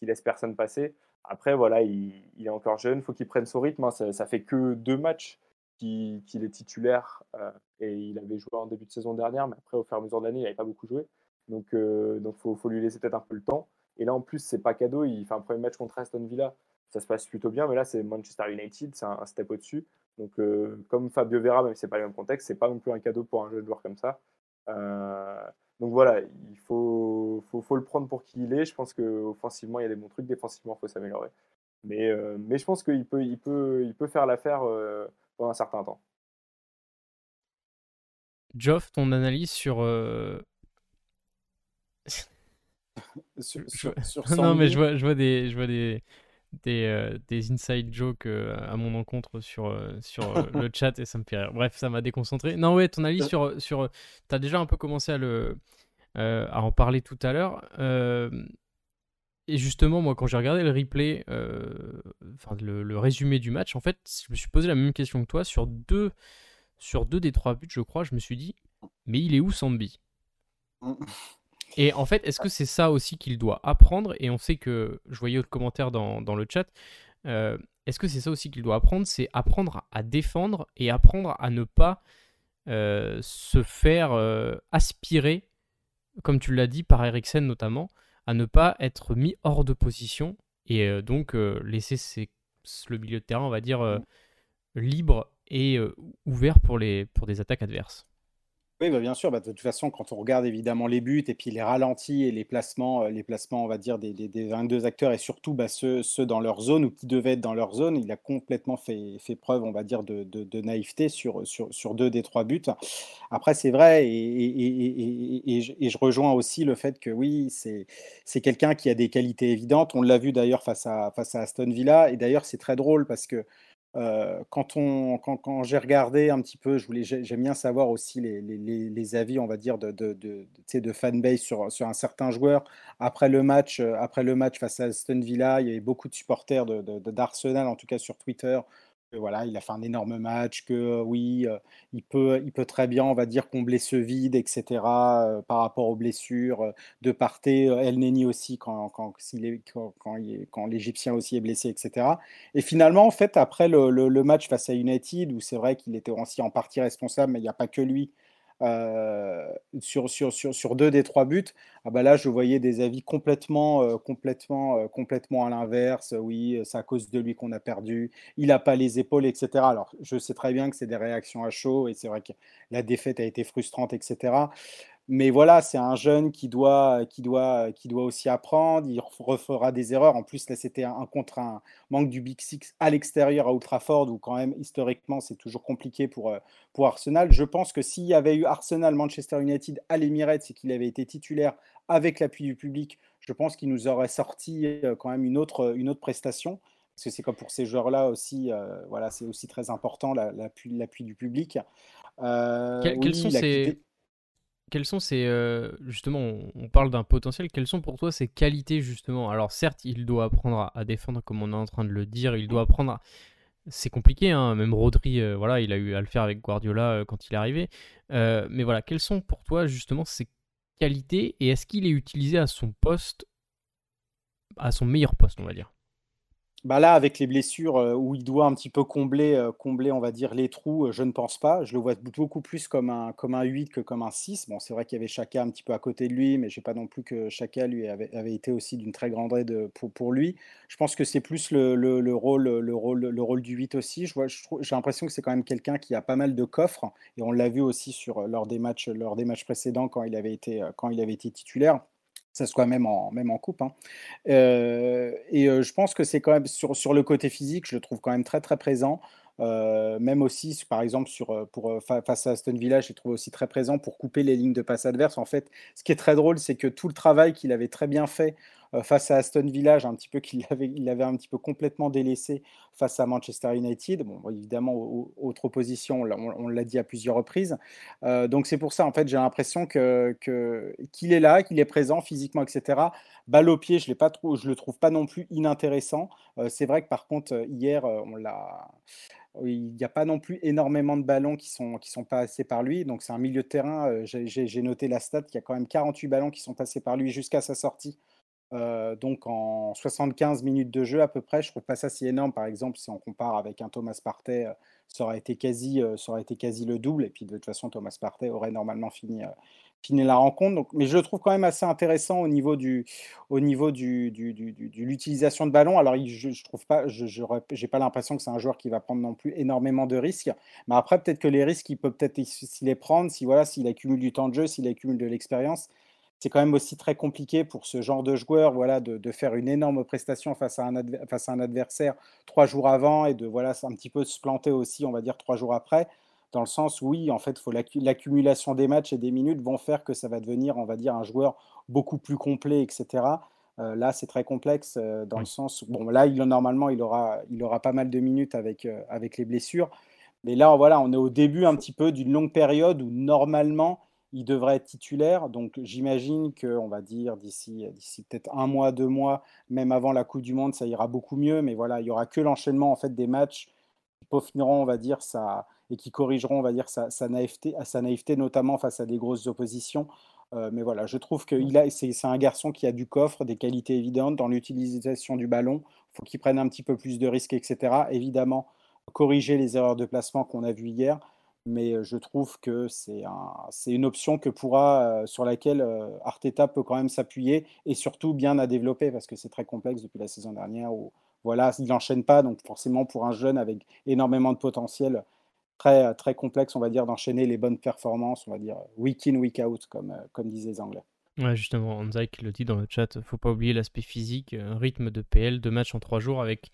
laisse personne passer. Après, voilà, il, est encore jeune, il faut qu'il prenne son rythme. Hein. Ça, ça, fait que deux matchs qu'il est titulaire euh, et il avait joué en début de saison dernière, mais après, au fur et à mesure de l'année, il n'avait pas beaucoup joué. Donc, il euh, donc faut, lui laisser peut-être un peu le temps. Et là, en plus, c'est pas cadeau. Il fait un premier match contre Aston Villa. Ça se passe plutôt bien, mais là, c'est Manchester United, c'est un, step au-dessus. Donc, euh, comme Fabio Vera, même si c'est pas le même contexte, c'est pas non plus un cadeau pour un jeune joueur comme ça. donc voilà, il faut, faut, faut, le prendre pour qui il est. Je pense qu'offensivement, il y a des bons trucs. Défensivement, il faut s'améliorer. Mais, mais je pense qu'il peut, il peut, il peut faire l'affaire pendant un certain temps. Geoff, ton analyse sur. Euh, sur, sur, non, mais je vois, je vois des, je vois des, des, euh, des inside jokes euh, à mon encontre sur, sur le chat et ça me fait rire. Bref, ça m'a déconcentré. Non, ouais, ton analyse sur. sur tu as déjà un peu commencé à, le, à en parler tout à l'heure. Et justement, moi, quand j'ai regardé le replay, euh, enfin le, résumé du match, en fait, je me suis posé la même question que toi. Sur deux, sur deux des trois buts, je crois. Je me suis dit, mais il est où Sambi? Et en fait, est-ce que c'est ça aussi qu'il doit apprendre? Et on sait que, je voyais autre commentaire dans, dans le chat, euh, est-ce que c'est ça aussi qu'il doit apprendre? C'est apprendre à défendre et apprendre à ne pas euh, se faire aspirer, comme tu l'as dit, par Eriksen notamment à ne pas être mis hors de position et euh, donc euh, laisser le milieu de terrain, on va dire, euh, libre et ouvert pour, les, pour des attaques adverses. Oui, bah, bien sûr. Bah, de toute façon, quand on regarde évidemment les buts et puis les ralentis et les placements, euh, les placements, on va dire, des, des, 22 acteurs et surtout bah, ceux, ceux, dans leur zone ou qui devaient être dans leur zone, il a complètement fait, fait preuve, on va dire, de, de, naïveté sur, sur, sur, deux des trois buts. Après, c'est vrai et, et, et, je, rejoins aussi le fait que oui, c'est quelqu'un qui a des qualités évidentes. On l'a vu d'ailleurs face à, face à Aston Villa et d'ailleurs, c'est très drôle parce que quand, quand, j'ai regardé un petit peu, j'aime bien savoir aussi les, avis, on va dire, de, de, de, de fanbase sur, sur un certain joueur. Après le match, après le match face à Aston Villa, il y avait beaucoup de supporters d'Arsenal, en tout cas sur Twitter, voilà, il a fait un énorme match, que oui, il, peut, il peut très bien, on va dire, combler ce vide, etc., par rapport aux blessures, de parter El Neni aussi, quand, quand, quand, l'Égyptien aussi est blessé, etc. Et finalement, en fait, après le, le match face à United, où c'est vrai qu'il était aussi en partie responsable, mais il n'y a pas que lui, sur, sur, sur, sur, deux des trois buts, ah bah là, je voyais des avis complètement, euh, complètement, euh, complètement à l'inverse. Oui, c'est à cause de lui qu'on a perdu. Il n'a pas les épaules, etc. Alors, je sais très bien que c'est des réactions à chaud et c'est vrai que la défaite a été frustrante, etc. Mais voilà, c'est un jeune qui doit, qui, doit, qui doit aussi apprendre. Il refera des erreurs. En plus, là, c'était un, contre un manque du Big Six à l'extérieur à Ultraford, où quand même, historiquement, c'est toujours compliqué pour, euh, pour Arsenal. Je pense que s'il y avait eu Arsenal-Manchester United à l'Emirates et qu'il avait été titulaire avec l'appui du public, je pense qu'il nous aurait sorti euh, quand même une autre, une autre prestation. Parce que c'est comme pour ces joueurs-là aussi, euh, voilà, c'est aussi très important l'appui du public. quels sont ces quels sont ces euh, justement on, parle d'un potentiel quelles sont pour toi ces qualités justement? Alors certes il doit apprendre à, défendre comme on est en train de le dire il doit apprendre c'est compliqué hein, même Rodri euh, voilà il a eu à le faire avec Guardiola euh, quand il est arrivé. Mais voilà quelles sont pour toi justement ces qualités et est-ce qu'il est utilisé à son poste à son meilleur poste on va dire? Bah là, avec les blessures euh, où il doit un petit peu combler, euh, combler, on va dire, les trous, euh, je ne pense pas. Je le vois beaucoup plus comme un, comme un 8 que comme un 6. Bon, c'est vrai qu'il y avait Chaka un petit peu à côté de lui, mais je n'ai pas non plus que Chaka lui avait, été aussi d'une très grande aide pour, pour, lui. Je pense que c'est plus le, le, rôle, le, rôle, le rôle du 8 aussi. Je j'ai l'impression que c'est quand même quelqu'un qui a pas mal de coffres, et on l'a vu aussi sur, lors, des matchs, lors des matchs précédents quand il avait été, quand il avait été titulaire ça soit même en, même en coupe. Hein. Euh, et euh, je pense que c'est quand même sur, sur le côté physique, je le trouve quand même très très présent. Euh, même aussi, par exemple, sur, pour, face à Aston Villa, je l'ai trouvé aussi très présent pour couper les lignes de passe adverses. En fait, ce qui est très drôle, c'est que tout le travail qu'il avait très bien fait face à Aston Villa, un petit peu qu'il avait, il avait un petit peu complètement délaissé face à Manchester United. Bon, évidemment, autre opposition, on, l'a dit à plusieurs reprises. donc c'est pour ça, en fait, j'ai l'impression que, qu'il est là, qu'il est présent physiquement, etc. Balle au pied, je ne le trouve pas non plus inintéressant. c'est vrai que par contre, hier, il n'y a pas non plus énormément de ballons qui sont, qui sont passés par lui. Donc c'est un milieu de terrain. J'ai noté la stat qu'il y a quand même 48 ballons qui sont passés par lui jusqu'à sa sortie. Donc en 75 minutes de jeu à peu près, je trouve pas ça si énorme. Par exemple, si on compare avec un Thomas Partey, ça aurait été quasi, ça aurait été quasi le double. Et puis de toute façon, Thomas Partey aurait normalement fini, fini la rencontre. Donc, mais je le trouve quand même assez intéressant au niveau du, au niveau du, du, de l'utilisation de ballon. Alors, je, je trouve pas, je n'ai pas l'impression que c'est un joueur qui va prendre non plus énormément de risques. Mais après, peut-être que les risques, il peut peut-être s'y les prendre, si voilà, s'il accumule du temps de jeu, s'il accumule de l'expérience. C'est quand même aussi très compliqué pour ce genre de joueur voilà, de, de faire une énorme prestation face à, un face à un adversaire trois jours avant et de voilà, un petit peu se planter aussi, on va dire, trois jours après dans le sens où, oui, en fait, faut l'accumulation des matchs et des minutes vont faire que ça va devenir, on va dire, un joueur beaucoup plus complet, etc. Euh, là, c'est très complexe euh, dans le sens, bon, là, il, normalement, il aura, il aura pas mal de minutes avec, euh, avec les blessures. Mais là, voilà, on est au début un petit peu d'une longue période où normalement, il devrait être titulaire. Donc, j'imagine qu'on va dire d'ici, d'ici peut-être un mois, deux mois, même avant la Coupe du Monde, ça ira beaucoup mieux. Mais voilà, il y aura que l'enchaînement en fait des matchs qui peaufineront, on va dire, ça et qui corrigeront, on va dire, sa, naïveté, sa naïveté, notamment face à des grosses oppositions. Euh, mais voilà, je trouve que c'est un garçon qui a du coffre, des qualités évidentes dans l'utilisation du ballon. Il faut qu'il prenne un petit peu plus de risques, etc. Évidemment, corriger les erreurs de placement qu'on a vues hier. Mais je trouve que c'est un, une option que pourra, sur laquelle Arteta peut quand même s'appuyer et surtout bien à développer parce que c'est très complexe depuis la saison dernière où voilà, il n'enchaîne pas. Donc forcément, pour un jeune avec énormément de potentiel, très, très complexe, on va dire, d'enchaîner les bonnes performances, on va dire week in, week out, comme, comme disaient les Anglais. Justement, Anzai le dit dans le chat, faut pas oublier l'aspect physique, rythme de PL, de match en trois jours avec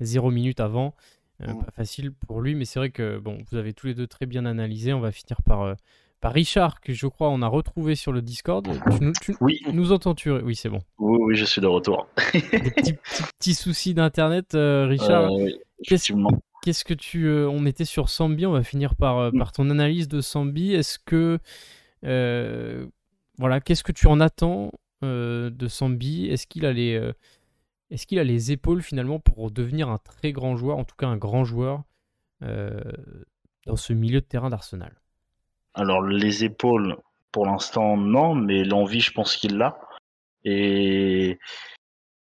zéro minute avant. Euh, mmh. Pas facile pour lui, mais c'est vrai que bon, vous avez tous les deux très bien analysé. On va finir par, euh, par Richard, que je crois on a retrouvé sur le Discord. Tu, nous, oui. nous entends-tu? Oui, c'est bon. Oui, oui, je suis de retour. Des petits, petits, soucis d'internet, Richard. oui, effectivement. Qu'est-ce que tu. Euh, on était sur Sambi, on va finir par, euh, mm. par ton analyse de Sambi. Est-ce que. Euh, voilà, qu'est-ce que tu en attends de Sambi Est-ce qu'il a les. Est-ce qu'il a les épaules finalement pour devenir un très grand joueur, en tout cas un grand joueur, dans ce milieu de terrain d'Arsenal? Alors les épaules, pour l'instant non, mais l'envie, je pense qu'il l'a. Et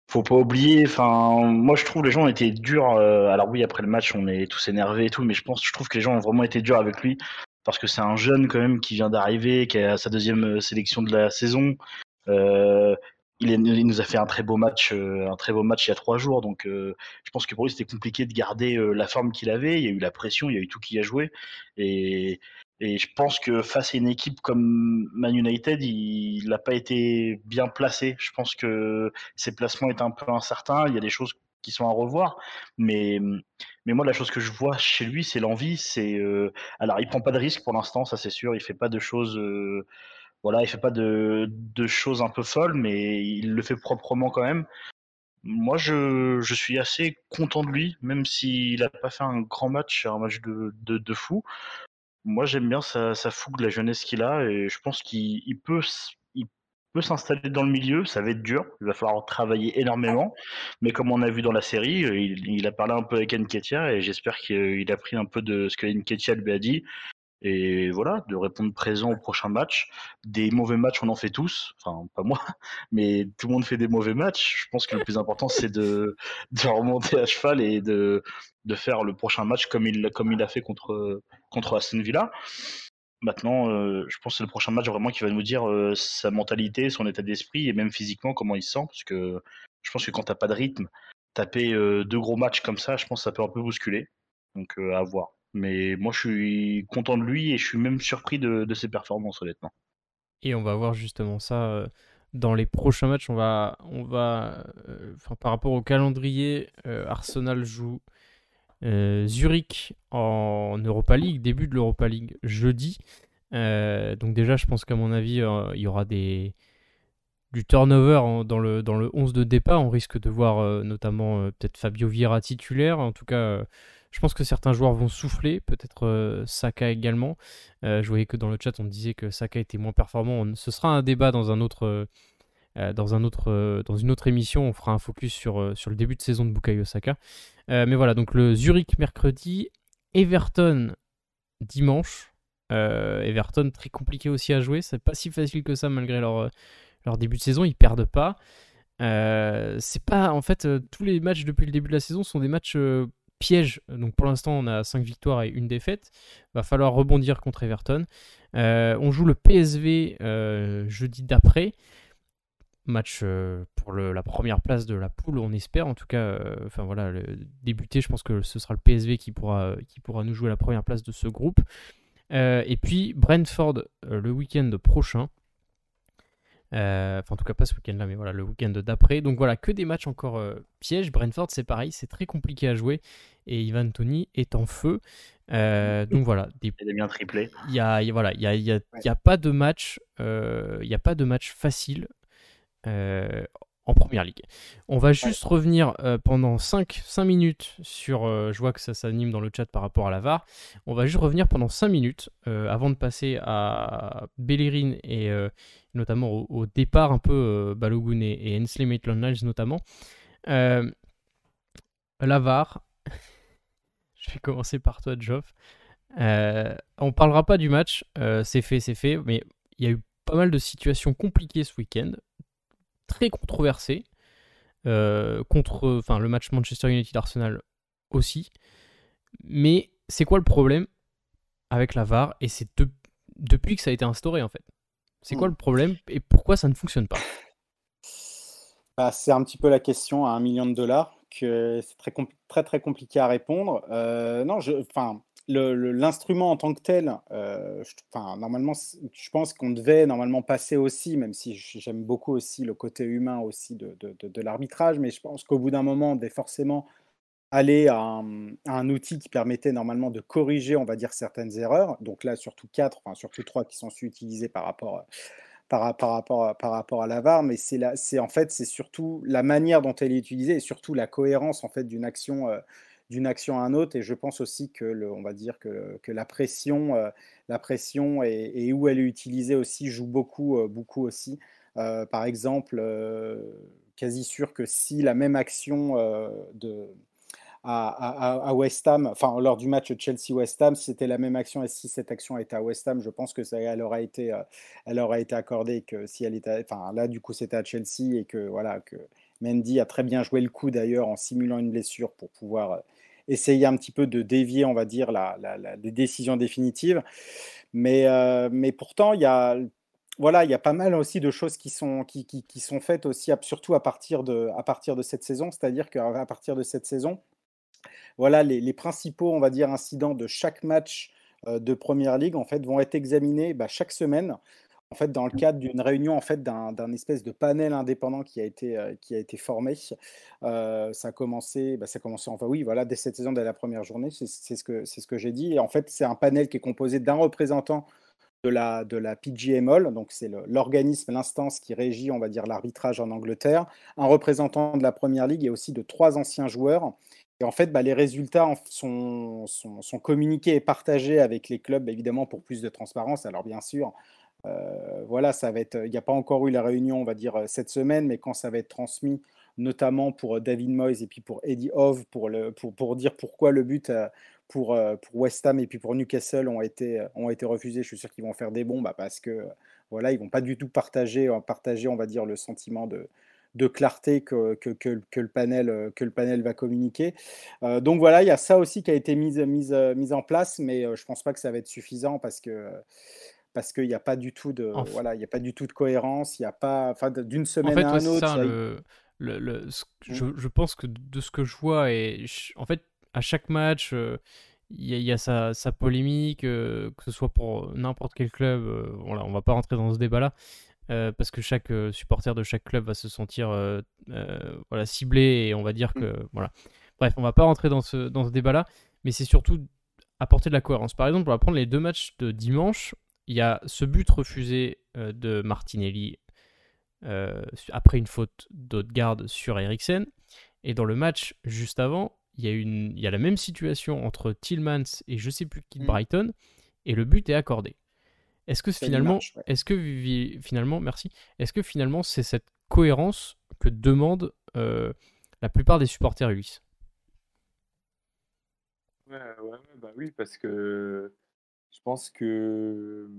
faut pas oublier, enfin, moi je trouve les gens ont été durs. Euh, alors oui, après le match, on est tous énervés et tout, mais je pense, je trouve que les gens ont vraiment été durs avec lui parce que c'est un jeune quand même qui vient d'arriver, qui a sa deuxième euh, sélection de la saison. Euh, il, nous a fait un très beau match, un très beau match il y a trois jours, donc je pense que pour lui c'était compliqué de garder la forme qu'il avait. Il y a eu la pression, il y a eu tout qui a joué, et je pense que face à une équipe comme Man United, il n'a pas été bien placé. Je pense que ses placements étaient un peu incertains. Il y a des choses qui sont à revoir. Mais, moi, la chose que je vois chez lui, c'est l'envie. C'est euh, alors, il prend pas de risques pour l'instant, ça c'est sûr. Il fait pas de choses, euh, voilà, il fait pas de, choses un peu folles, mais il le fait proprement quand même. Moi, je, suis assez content de lui, même s'il n'a pas fait un grand match, un match de, fou. Moi, j'aime bien sa, fougue, la jeunesse qu'il a, et je pense qu'il peut, s'installer dans le milieu. Ça va être dur, il va falloir travailler énormément. Mais comme on a vu dans la série, il, a parlé un peu avec Enketia, et j'espère qu'il a pris un peu de ce que Enketia lui a dit et voilà, de répondre présent au prochain match. Des mauvais matchs, on en fait tous, enfin pas moi, mais tout le monde fait des mauvais matchs. Je pense que le plus important, c'est de, remonter à cheval et de, faire le prochain match comme il, comme il a fait contre, contre Aston Villa. Maintenant, euh, je pense que c'est le prochain match vraiment qui va nous dire euh, sa mentalité, son état d'esprit et même physiquement comment il se sent. Parce que je pense que quand t'as pas de rythme, taper euh, deux gros matchs comme ça, je pense que ça peut un peu bousculer. Donc à voir. Mais moi, je suis content de lui et je suis même surpris de, ses performances, honnêtement. Et on va voir justement ça euh, dans les prochains matchs. On va, on va, euh, par rapport au calendrier, euh, Arsenal joue Zurich en Europa League, début de l'Europa League jeudi. donc déjà, je pense qu'à mon avis, il y aura des, du turnover dans, le, dans le 11 de départ. On risque de voir notamment peut-être Fabio Vieira titulaire. En tout cas, je pense que certains joueurs vont souffler, peut-être Saka également. je voyais que dans le chat, on disait que Saka était moins performant. ce sera un débat euh, dans, euh, une autre émission, on fera un focus sur, euh, le début de saison de Bukayo Osaka. mais voilà, donc le Zurich mercredi, Everton dimanche. Everton très compliqué aussi à jouer, c'est pas si facile que ça malgré leur, leur début de saison, ils perdent pas. c'est pas en fait tous les matchs depuis le début de la saison sont des matchs pièges. Donc pour l'instant on a 5 victoires et une défaite. Va falloir rebondir contre Everton. on joue le PSV jeudi d'après match euh, pour la première place de la poule, on espère. En tout cas, euh, enfin voilà, débuter, je pense que ce sera le PSV qui pourra, qui pourra nous jouer la première place de ce groupe. Euh, et puis Brentford le week-end prochain. Enfin, en tout cas, pas ce week-end-là, mais voilà, le week-end d'après. Donc voilà, que des matchs encore pièges. Brentford, c'est pareil, c'est très compliqué à jouer. Et Ivan Tony est en feu. donc voilà, des... il bien triplé. Il y a, voilà, il y a, il y a, il y a pas de match, il n'y a pas de match facile. Euh, en première ligue. On va juste revenir euh, pendant 5, 5 minutes sur. Euh, je vois que ça s'anime dans le chat par rapport à la VAR. On va juste revenir pendant 5 minutes avant de passer à Bellerin et notamment au, départ un peu Balogun et, Hensley Maitland notamment. la VAR. je vais commencer par toi, Geoff. on parlera pas du match, c'est fait, c'est fait, mais il y a eu pas mal de situations compliquées ce week-end très controversé. Euh, contre enfin, le match Manchester United-Arsenal aussi. Mais c'est quoi le problème avec la VAR Et c'est depuis que ça a été instauré en fait? C'est quoi hmm. le problème et pourquoi ça ne fonctionne pas? Bah, C'est un petit peu la question à un million de dollars que c'est très, très très compliqué à répondre. Euh, non, je, enfin, l'instrument en tant que tel, euh, enfin, normalement, je pense qu'on devait normalement passer aussi, même si j'aime beaucoup aussi le côté humain aussi de, l'arbitrage, mais je pense qu'au bout d'un moment, on devait forcément aller à un, outil qui permettait normalement de corriger, on va dire, certaines erreurs. Donc là, surtout quatre, enfin surtout trois qui sont su utiliser par rapport, par, par, rapport, par rapport à la VAR, mais c'est en fait, c'est surtout la manière dont elle est utilisée et surtout la cohérence en fait d'une action. Euh, d'une action à un autre. Et je pense aussi que, on va dire que, que la pression, euh, la pression et, où elle est utilisée aussi joue beaucoup, euh, beaucoup aussi. Euh, par exemple, quasi sûr que si la même action de, à, West Ham, enfin lors du match Chelsea-West Ham, si c'était la même action et si cette action était à West Ham, je pense que ça elle aurait été, elle été accordée que si elle était, enfin là du coup c'était à Chelsea et que voilà que Mendy a très bien joué le coup d'ailleurs en simulant une blessure pour pouvoir essayer un petit peu de dévier, on va dire, la, les décisions définitives. Mais, euh, mais pourtant, il y a, voilà, il y a pas mal aussi de choses qui sont, qui, qui, sont faites aussi, surtout à partir de, à partir de cette saison. C'est-à-dire qu'à partir de cette saison, voilà, les, principaux, on va dire, incidents de chaque match euh, de Première Ligue, en fait, vont être examinés bah, chaque semaine en fait, dans le cadre d'une réunion en fait, d'un espèce de panel indépendant qui a été, euh, formé. Euh, ça a commencé, bah, ça a commencé, enfin oui, voilà, dès cette saison, dès la première journée, c'est ce que, j'ai dit. En fait, c'est un panel qui est composé d'un représentant de la, de la PGMOL, donc c'est l'organisme, l'instance qui régit, on va dire, l'arbitrage en Angleterre, un représentant de la Première Ligue et aussi de trois anciens joueurs. Et en fait, bah, les résultats sont, sont, communiqués et partagés avec les clubs, évidemment, pour plus de transparence. Alors, bien sûr, euh, voilà, ça va être. Il n'y a pas encore eu la réunion, on va dire, euh, cette semaine, mais quand ça va être transmis, notamment pour euh, David Moyes et puis pour Eddie Hove, pour, pour, pour dire pourquoi le but pour, pour West Ham et puis pour Newcastle ont été, ont été refusés. Je suis sûr qu'ils vont faire des bons bah, parce que voilà, ils vont pas du tout partager, partager on va dire, le sentiment de, de clarté que, que, que, le panel, que le panel va communiquer. donc voilà, il y a ça aussi qui a été mis, mis, mis en place, mais je ne pense pas que ça va être suffisant parce que parce qu'il n'y a pas du tout de voilà, il y a pas du tout de cohérence, il y a pas enfin d'une semaine à une autre. le, le, je, je, pense que de ce que je vois et en fait à chaque match euh, il y, y, a sa, sa polémique euh, que ce soit pour n'importe quel club euh, voilà, on va pas rentrer dans ce débat là parce que chaque supporter de chaque club va se sentir voilà ciblé et on va dire mmh. que voilà bref on va pas rentrer dans ce dans ce débat là mais c'est surtout apporter de la cohérence par exemple on va prendre les deux matchs de dimanche il y a ce but refusé euh, de Martinelli après une faute d'Odegaard sur Eriksen. Et dans le match juste avant, il y, a une, il y a la même situation entre Tillmans et je sais plus qui de mm. Brighton, et le but est accordé. Est-ce que finalement, est-ce que finalement, merci, est-ce que finalement c'est cette cohérence que demandent la plupart des supporters Ulysse? Ouais, ouais, bah oui, parce que je pense que,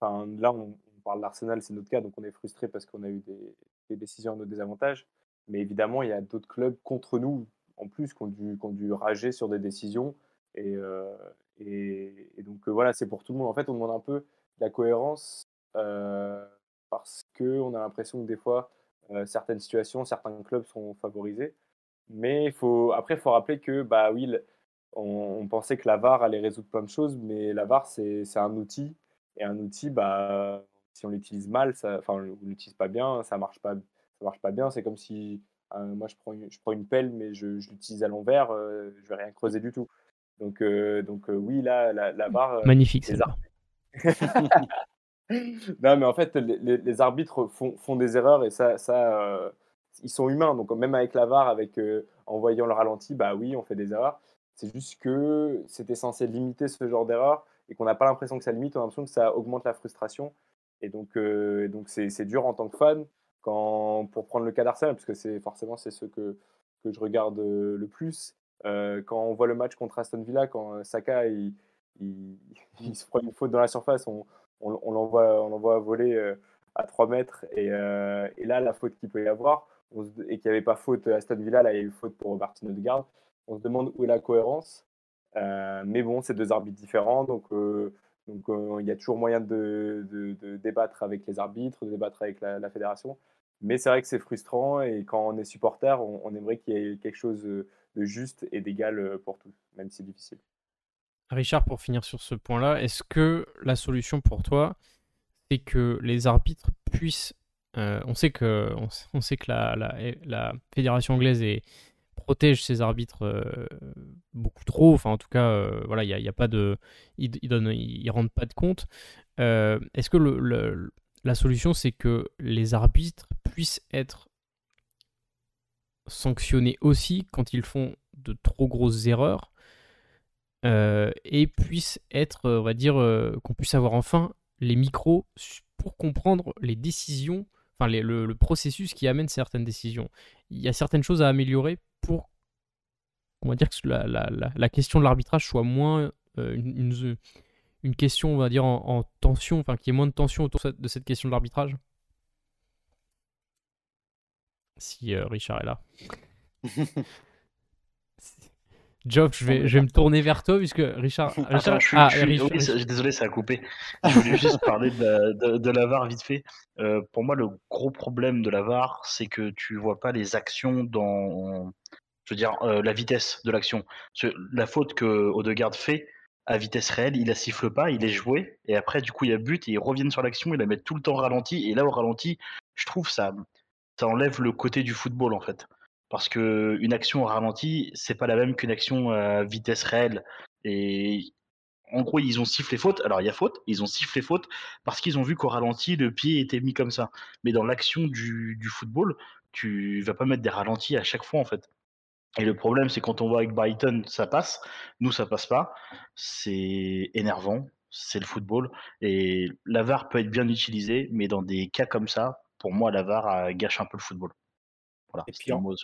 enfin, là on, parle d'Arsenal, c'est notre cas, donc on est frustré parce qu'on a eu des, décisions à nos désavantages. Mais évidemment, il y a d'autres clubs contre nous en plus qui ont dû, rager sur des décisions. Et, et, donc voilà, c'est pour tout le monde. En fait, on demande un peu la cohérence parce qu'on a l'impression que des fois, certaines situations, certains clubs sont favorisés. Mais après, il faut rappeler que, bah oui, on, pensait que la VAR allait résoudre plein de choses, mais la VAR, c'est un outil. Et un outil, bah, si on l'utilise mal, enfin, on l'utilise pas bien, ça marche pas, ça marche pas bien. C'est comme si moi, je prends, une, je prends une pelle, mais je, l'utilise à l'envers, je vais rien creuser du tout. Donc, donc oui, là, la, la VAR. Magnifique, c'est ça. non, mais en fait, les, arbitres font, font, des erreurs et ça, ça ils sont humains. Donc, même avec la VAR, avec, en voyant le ralenti, bah oui, on fait des erreurs. C'est juste que c'était censé limiter ce genre d'erreur et qu'on n'a pas l'impression que ça limite, on a l'impression que ça augmente la frustration. Et donc, donc c'est dur en tant que fan. Quand, pour prendre le cas d'Arsenal, parce que c'est forcément c'est ce que, que je regarde le plus, quand on voit le match contre Aston Villa, quand Saka il, il, se prend une faute dans la surface, on, on, on l'envoie voler à 3 mètres. Et, et là, la faute qu'il peut y avoir, et qu'il n'y avait pas faute à Aston Villa, là il y a eu faute pour Martin Odegaard. On se demande où est la cohérence. mais bon, c'est deux arbitres différents, donc donc il y a toujours moyen de, de, débattre avec les arbitres, de débattre avec la, fédération. Mais c'est vrai que c'est frustrant et quand on est supporter, on, aimerait qu'il y ait quelque chose de juste et d'égal pour tous, même si c'est difficile. Richard, pour finir sur ce point-là, est-ce que la solution pour toi, c'est que les arbitres puissent... on sait que, on, sait que la, la fédération anglaise est, protège ses arbitres euh, beaucoup trop. Enfin, en tout cas, euh, voilà, il n'y a, pas de, ils, ils, rendent pas de compte. Euh, est-ce que le, la solution, c'est que les arbitres puissent être sanctionnés aussi quand ils font de trop grosses erreurs et puissent être, on va dire, qu'on puisse avoir enfin les micros pour comprendre les décisions, enfin le, processus qui amène certaines décisions. Il y a certaines choses à améliorer pour on va dire que la, la, la, question de l'arbitrage soit moins euh, une, une, question, on va dire, en, tension, enfin qu'il y ait moins de tension autour de cette question de l'arbitrage Si euh, Richard est là. Job, je vais, je vais me tourner vers toi puisque Richard. Richard... ah, désolé, ça a coupé. Je voulais juste parler de, de, la VAR vite fait. Euh, pour moi, le gros problème de la VAR, c'est que tu vois pas les actions dans je veux dire, euh, la vitesse de l'action. La faute que Odegaard fait à vitesse réelle, il la siffle pas, il est joué, et après, du coup, il y a but, et ils reviennent sur l'action, ils la mettent tout le temps ralenti, et là, au ralenti, je trouve ça, ça enlève le côté du football, en fait. Parce que une action au ralenti, c'est pas la même qu'une action à vitesse réelle. Et en gros, ils ont sifflé faute. Alors, il y a faute, ils ont sifflé faute parce qu'ils ont vu qu'au ralenti, le pied était mis comme ça. Mais dans l'action du, du football, tu vas pas mettre des ralentis à chaque fois, en fait. Et le problème, c'est quand on voit avec Brighton, ça passe. Nous, ça passe pas. C'est énervant. C'est le football. Et la VAR peut être bien utilisée, mais dans des cas comme ça, pour moi, la VAR gâche un peu le football. Voilà, et puis, en... mot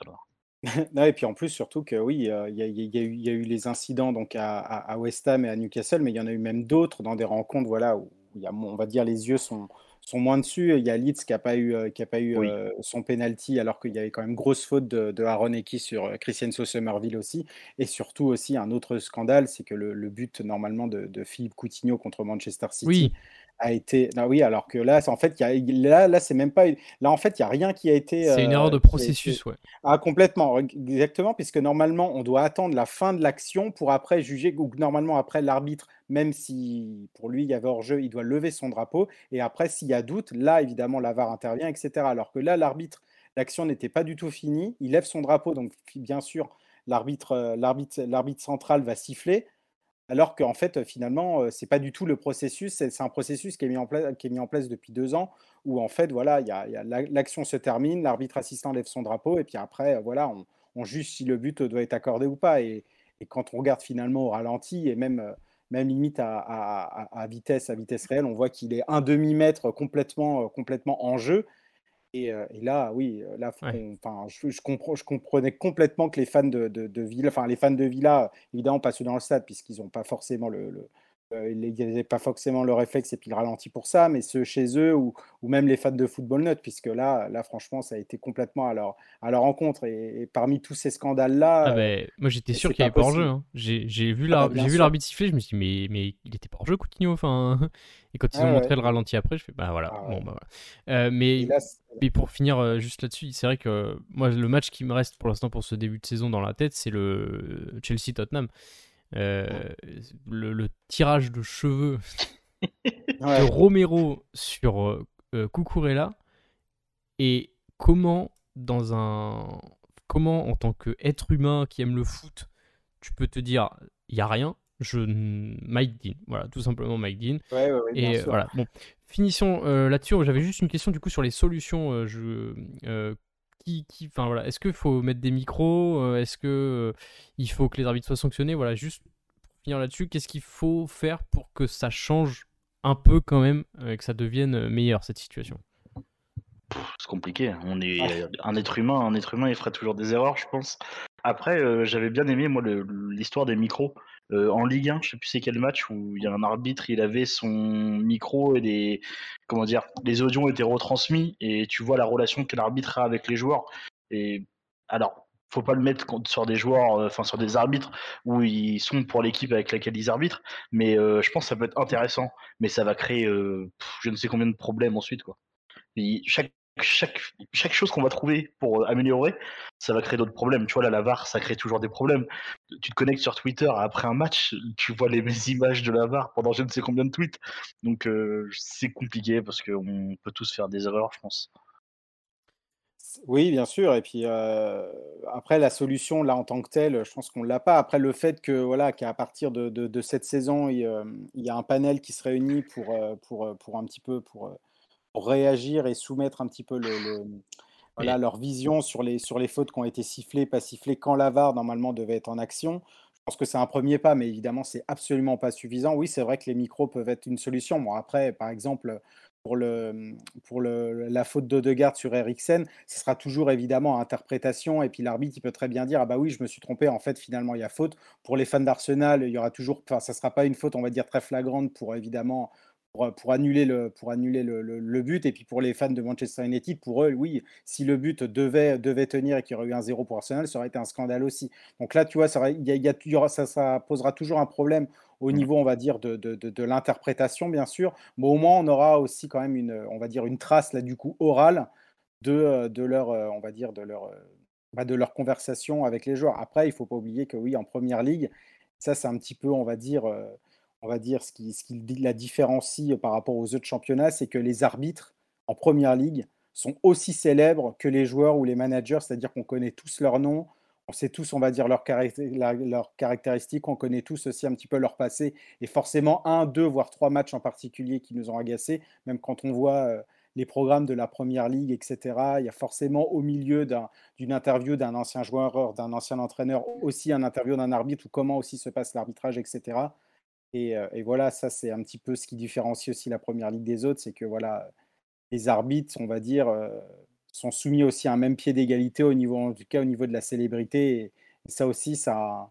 non, et puis en plus, surtout que oui, il y, y, a eu les incidents donc à, à, West Ham et à Newcastle, mais il y en a eu même d'autres dans des rencontres voilà, où y a, on va dire les yeux sont, sont moins dessus. Il y a Leeds qui n'a pas eu, euh, qui a pas eu euh, son penalty alors qu'il y avait quand même grosse faute de, de Aaron Eki sur euh, Christian Somerville aussi. Et surtout aussi un autre scandale, c'est que le, but normalement de, Philippe Coutinho contre Manchester City a été. Non, oui, alors que là, en fait, y a, là, là c'est même pas. Là, en fait, il y a rien qui a été. C'est une erreur de processus, ouais. Ah, complètement, exactement, puisque normalement, on doit attendre la fin de l'action pour après juger, ou normalement, après l'arbitre, même si pour lui, il y avait hors-jeu, il doit lever son drapeau. Et après, s'il y a doute, là, évidemment, la VAR intervient, etc. Alors que là, l'arbitre, l'action n'était pas du tout finie. Il lève son drapeau, donc bien sûr, l'arbitre, l'arbitre, l'arbitre central va siffler. Alors qu'en fait, finalement, c'est pas du tout le processus. C'est un processus qui est, mis en place, qui est mis en place depuis deux ans, où en fait, voilà, l'action se termine, l'arbitre assistant lève son drapeau, et puis après, voilà, on, juge si le but doit être accordé ou pas. Et, quand on regarde finalement au ralenti, et même, même limite à, à, à vitesse, à vitesse réelle, on voit qu'il est un demi-mètre complètement, complètement en jeu. Et, là, oui, là, enfin, je, je, comprends, je comprenais complètement que les fans de, de, de Villa, enfin les fans de Villa, évidemment pas ceux dans le stade, puisqu'ils n'ont pas forcément le, le ils n'avaient pas forcément le réflexe et puis le ralenti pour ça, mais ceux chez eux ou, ou même les fans de Football Note, puisque là, là, franchement, ça a été complètement à leur, à leur rencontre. Et, parmi tous ces scandales-là. Ah ben, moi, j'étais sûr qu'il n'y avait pas hors-jeu. Hein. J'ai vu ah bah, l'arbitre siffler, je me suis dit, mais, mais il était pas hors-jeu, Coutinho. Enfin, et quand ils ont montré le ralenti après, je fais, bah voilà. Ah bon, bah, voilà. Euh, mais, mais pour finir euh, juste là-dessus, c'est vrai que moi, le match qui me reste pour l'instant pour ce début de saison dans la tête, c'est le Chelsea-Tottenham. Euh, le, tirage de cheveux de Romero sur euh, euh, Cucurella et comment dans un comment en tant qu'être humain qui aime le foot tu peux te dire il y a rien je Mike Dean. Voilà tout simplement Mike Dean. Et voilà bon finissons là-dessus. J'avais juste une question du coup sur les solutions je, qui, enfin voilà, est-ce qu'il faut mettre des micros euh, Est-ce que euh, il faut que les arbitres soient sanctionnés? Voilà, juste pour finir là-dessus, qu'est-ce qu'il faut faire pour que ça change un peu quand même, et que ça devienne meilleur cette situation? C'est compliqué. On est un être humain, un être humain, il ferait toujours des erreurs, je pense. Après, euh, j'avais bien aimé moi l'histoire des micros. Euh, en Ligue 1, je sais plus c'est quel match où il y a un arbitre, il avait son micro et les comment dire, les audios étaient retransmis et tu vois la relation que l'arbitre a avec les joueurs. Et alors, faut pas le mettre sur des joueurs, euh, enfin sur des arbitres où ils sont pour l'équipe avec laquelle ils arbitrent, mais je pense que ça peut être intéressant, mais ça va créer je ne sais combien de problèmes ensuite quoi. Chaque, chaque chose qu'on va trouver pour euh, améliorer, ça va créer d'autres problèmes. Tu vois, la VAR, ça crée toujours des problèmes. Tu te connectes sur Twitter après un match, tu vois les images de la VAR pendant je ne sais combien de tweets. Donc, euh, c'est compliqué parce qu'on peut tous faire des erreurs, je pense. Oui, bien sûr. Et puis euh, après, la solution, là, en tant que telle, je pense qu'on ne l'a pas. Après, le fait que voilà, qu'à partir de, cette saison, il, il, y a un panel qui se réunit pour, pour, pour un petit peu pour réagir et soumettre un petit peu le, voilà, leur vision sur les, sur les fautes qui ont été sifflées, pas sifflées, quand l'avare normalement devait être en action. Je pense que c'est un premier pas, mais évidemment, c'est absolument pas suffisant. Oui, c'est vrai que les micros peuvent être une solution. Bon, après, par exemple, pour, le, pour le, la faute d'Odegaard sur Eriksen, ce sera toujours évidemment interprétation. Et puis l'arbitre, il peut très bien dire Ah bah oui, je me suis trompé. En fait, finalement, il y a faute. Pour les fans d'Arsenal, il y aura toujours. Enfin, ça ne sera pas une faute, on va dire, très flagrante pour évidemment pour, annuler, le, pour annuler le, le, but. Et puis pour les fans de Manchester United, pour eux, oui, si le but devait, devait tenir et qu'il y aurait eu un zéro pour Arsenal, ça aurait été un scandale aussi. Donc là, tu vois, ça, y y a, ça, ça, posera toujours un problème au niveau, on va dire, de, de, de, l'interprétation, bien sûr. Mais au moins, on aura aussi quand même une, on va dire, une trace, là, du coup, orale de, de leur, on va dire, de leur, bah, de leur conversation avec les joueurs. Après, il ne faut pas oublier que oui, en première ligue, ça, c'est un petit peu, on va dire, on va dire, ce qui, la différencie par rapport aux autres championnats, c'est que les arbitres en première ligue sont aussi célèbres que les joueurs ou les managers, c'est-à-dire qu'on connaît tous leurs noms, on sait tous, on va dire, leurs, caractéristiques, on connaît tous aussi un petit peu leur passé, et forcément un, deux, voire trois matchs en particulier qui nous ont agacés, même quand on voit euh, les programmes de la première ligue, etc. Il y a forcément au milieu d'une interview d'un ancien joueur, d'un ancien entraîneur, aussi un interview d'un arbitre, ou comment aussi se passe l'arbitrage, etc. Et, voilà, ça c'est un petit peu ce qui différencie aussi la première ligue des autres, c'est que voilà, les arbitres, on va dire, sont soumis aussi à un même pied d'égalité au niveau, en tout cas au niveau de la célébrité. Et, ça aussi, ça,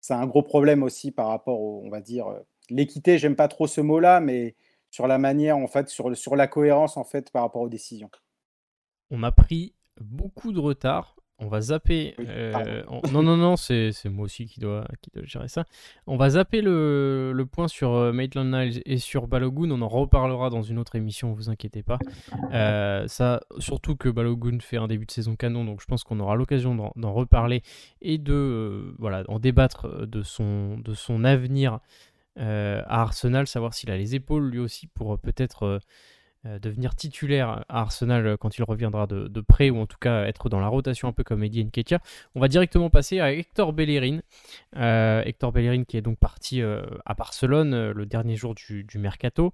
ça a un gros problème aussi par rapport, au, on va dire, l'équité. J'aime pas trop ce mot-là, mais sur la manière, en fait, sur, sur la cohérence en fait par rapport aux décisions. On a pris beaucoup de retard on va zapper. Euh, non, non, non, c'est moi aussi qui dois, qui dois gérer ça. On va zapper le, le point sur euh, Maitland Niles et sur Balogun. On en reparlera dans une autre émission, vous inquiétez pas. Euh, ça, surtout que Balogun fait un début de saison canon, donc je pense qu'on aura l'occasion d'en reparler et de voilà, en débattre de son, de son avenir à Arsenal, savoir s'il a les épaules lui aussi pour peut-être devenir titulaire à Arsenal quand il reviendra de, près, ou en tout cas être dans la rotation un peu comme Eddie Nketiah. On va directement passer à Hector Bellerin. Hector Bellerin qui est donc parti à Barcelone le dernier jour du, mercato.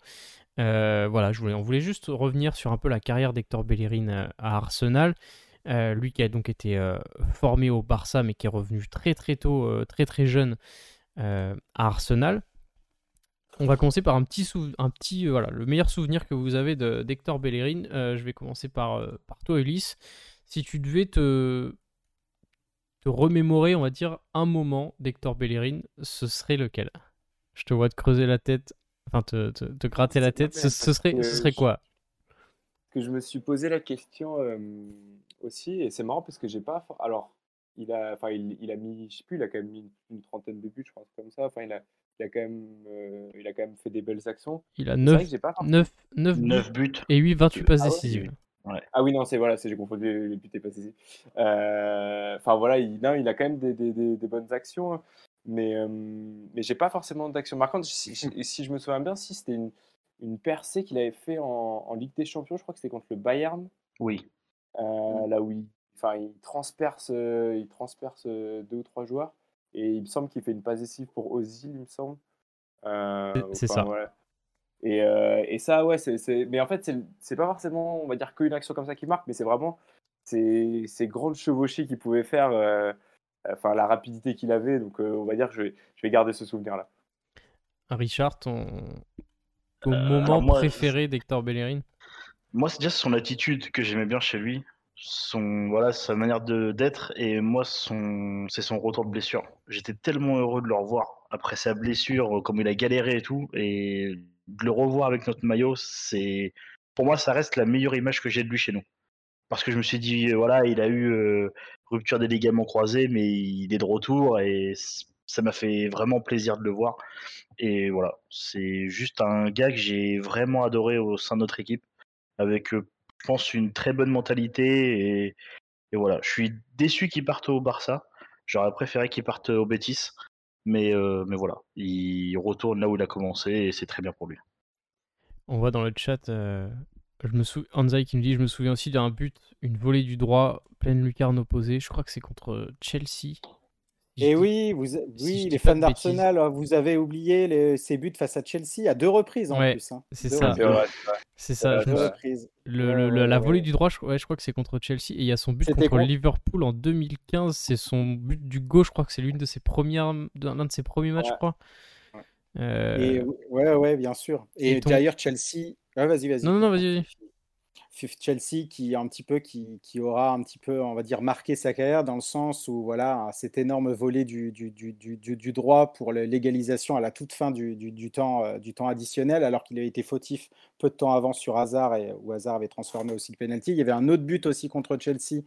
voilà, on voulait juste revenir sur un peu la carrière d'Hector Bellerin à Arsenal. lui qui a donc été formé au Barça mais qui est revenu très très tôt, très très jeune à Arsenal. On va commencer par un petit, un petit euh, voilà, le meilleur souvenir que vous avez d'Hector Bellerin. Euh, je vais commencer par, euh, par toi, Elise. Si tu devais te, te remémorer, on va dire, un moment d'Hector Bellerin, ce serait lequel? Je te vois te creuser la tête, enfin te, te, gratter la tête. Ce, serait, ce serait quoi? Que je me suis posé la question aussi, et c'est marrant parce que j'ai pas. Alors, il a, enfin, il, il, a mis, je sais plus, il a quand même mis une, trentaine de buts, je pense, comme ça. Enfin, il a, il a quand même, euh, il a quand même fait des belles actions. Il a 9, 9, 9, buts, et 8, 28 passes ah décisives. Ah oui, non, c'est voilà, j'ai confondu les buts et passes décisives. Euh, enfin voilà, il, non, il a quand même des, des, des, bonnes actions, hein. mais, euh, mais j'ai pas forcément d'actions marquantes. Si, si, je me souviens bien, si c'était une, une percée qu'il avait fait en, en, Ligue des Champions, je crois que c'était contre le Bayern. Oui. Là où il, enfin, il transperce, il transperce deux ou trois joueurs. Et il me semble qu'il fait une passe décisive pour Ozil, il me semble. Euh, c'est ça. Et, euh, et, ça, ouais, c'est. Mais en fait, c'est pas forcément, on va dire, qu'une action comme ça qui marque, mais c'est vraiment ces, ces grandes chevauchées qu'il pouvait faire, euh, enfin, la rapidité qu'il avait. Donc, on va dire que je vais, je vais garder ce souvenir-là. Richard, ton, ton moment préféré d'Hector Bellerin? Moi, c'est déjà son attitude que j'aimais bien chez lui son voilà sa manière de d'être et moi son c'est son retour de blessure. J'étais tellement heureux de le revoir après sa blessure, comme il a galéré et tout, et de le revoir avec notre maillot, c'est pour moi ça reste la meilleure image que j'ai de lui chez nous. Parce que je me suis dit voilà il a eu euh, rupture des ligaments croisés, mais il est de retour et ça m'a fait vraiment plaisir de le voir. Et voilà, c'est juste un gars que j'ai vraiment adoré au sein de notre équipe, avec euh, je pense, une très bonne mentalité. Et, voilà, je suis déçu qu'il parte au Barça. J'aurais préféré qu'il parte au Betis. Mais, euh, mais voilà, il retourne là où il a commencé et c'est très bien pour lui. On voit dans le chat, euh, je me sou... Anzai qui me dit Je me souviens aussi d'un but, une volée du droit, pleine lucarne opposée. Je crois que c'est contre Chelsea. Et oui, vous, oui les fans d'Arsenal, hein, vous avez oublié les, ses buts face à Chelsea à deux reprises en plus. Hein. C'est ça. C'est ça. Le, la volée du droit, je, ouais, je crois que c'est contre Chelsea. Et il y a son but contre Liverpool en 2015. C'est son but du gauche. Je crois que c'est l'une de ses premières, l'un de ses premiers matchs, je crois. Euh... Et, ouais, ouais, bien sûr. Et, d'ailleurs, Chelsea. vas-y, vas-y. Non, non, vas-y, vas-y. Chelsea qui un petit peu qui, qui, aura un petit peu on va dire marqué sa carrière dans le sens où voilà cet énorme volet du, du, du, du droit pour l'égalisation à la toute fin du, temps euh, du temps additionnel alors qu'il avait été fautif peu de temps avant sur Hazard et où Hazard avait transformé aussi le penalty. Il y avait un autre but aussi contre Chelsea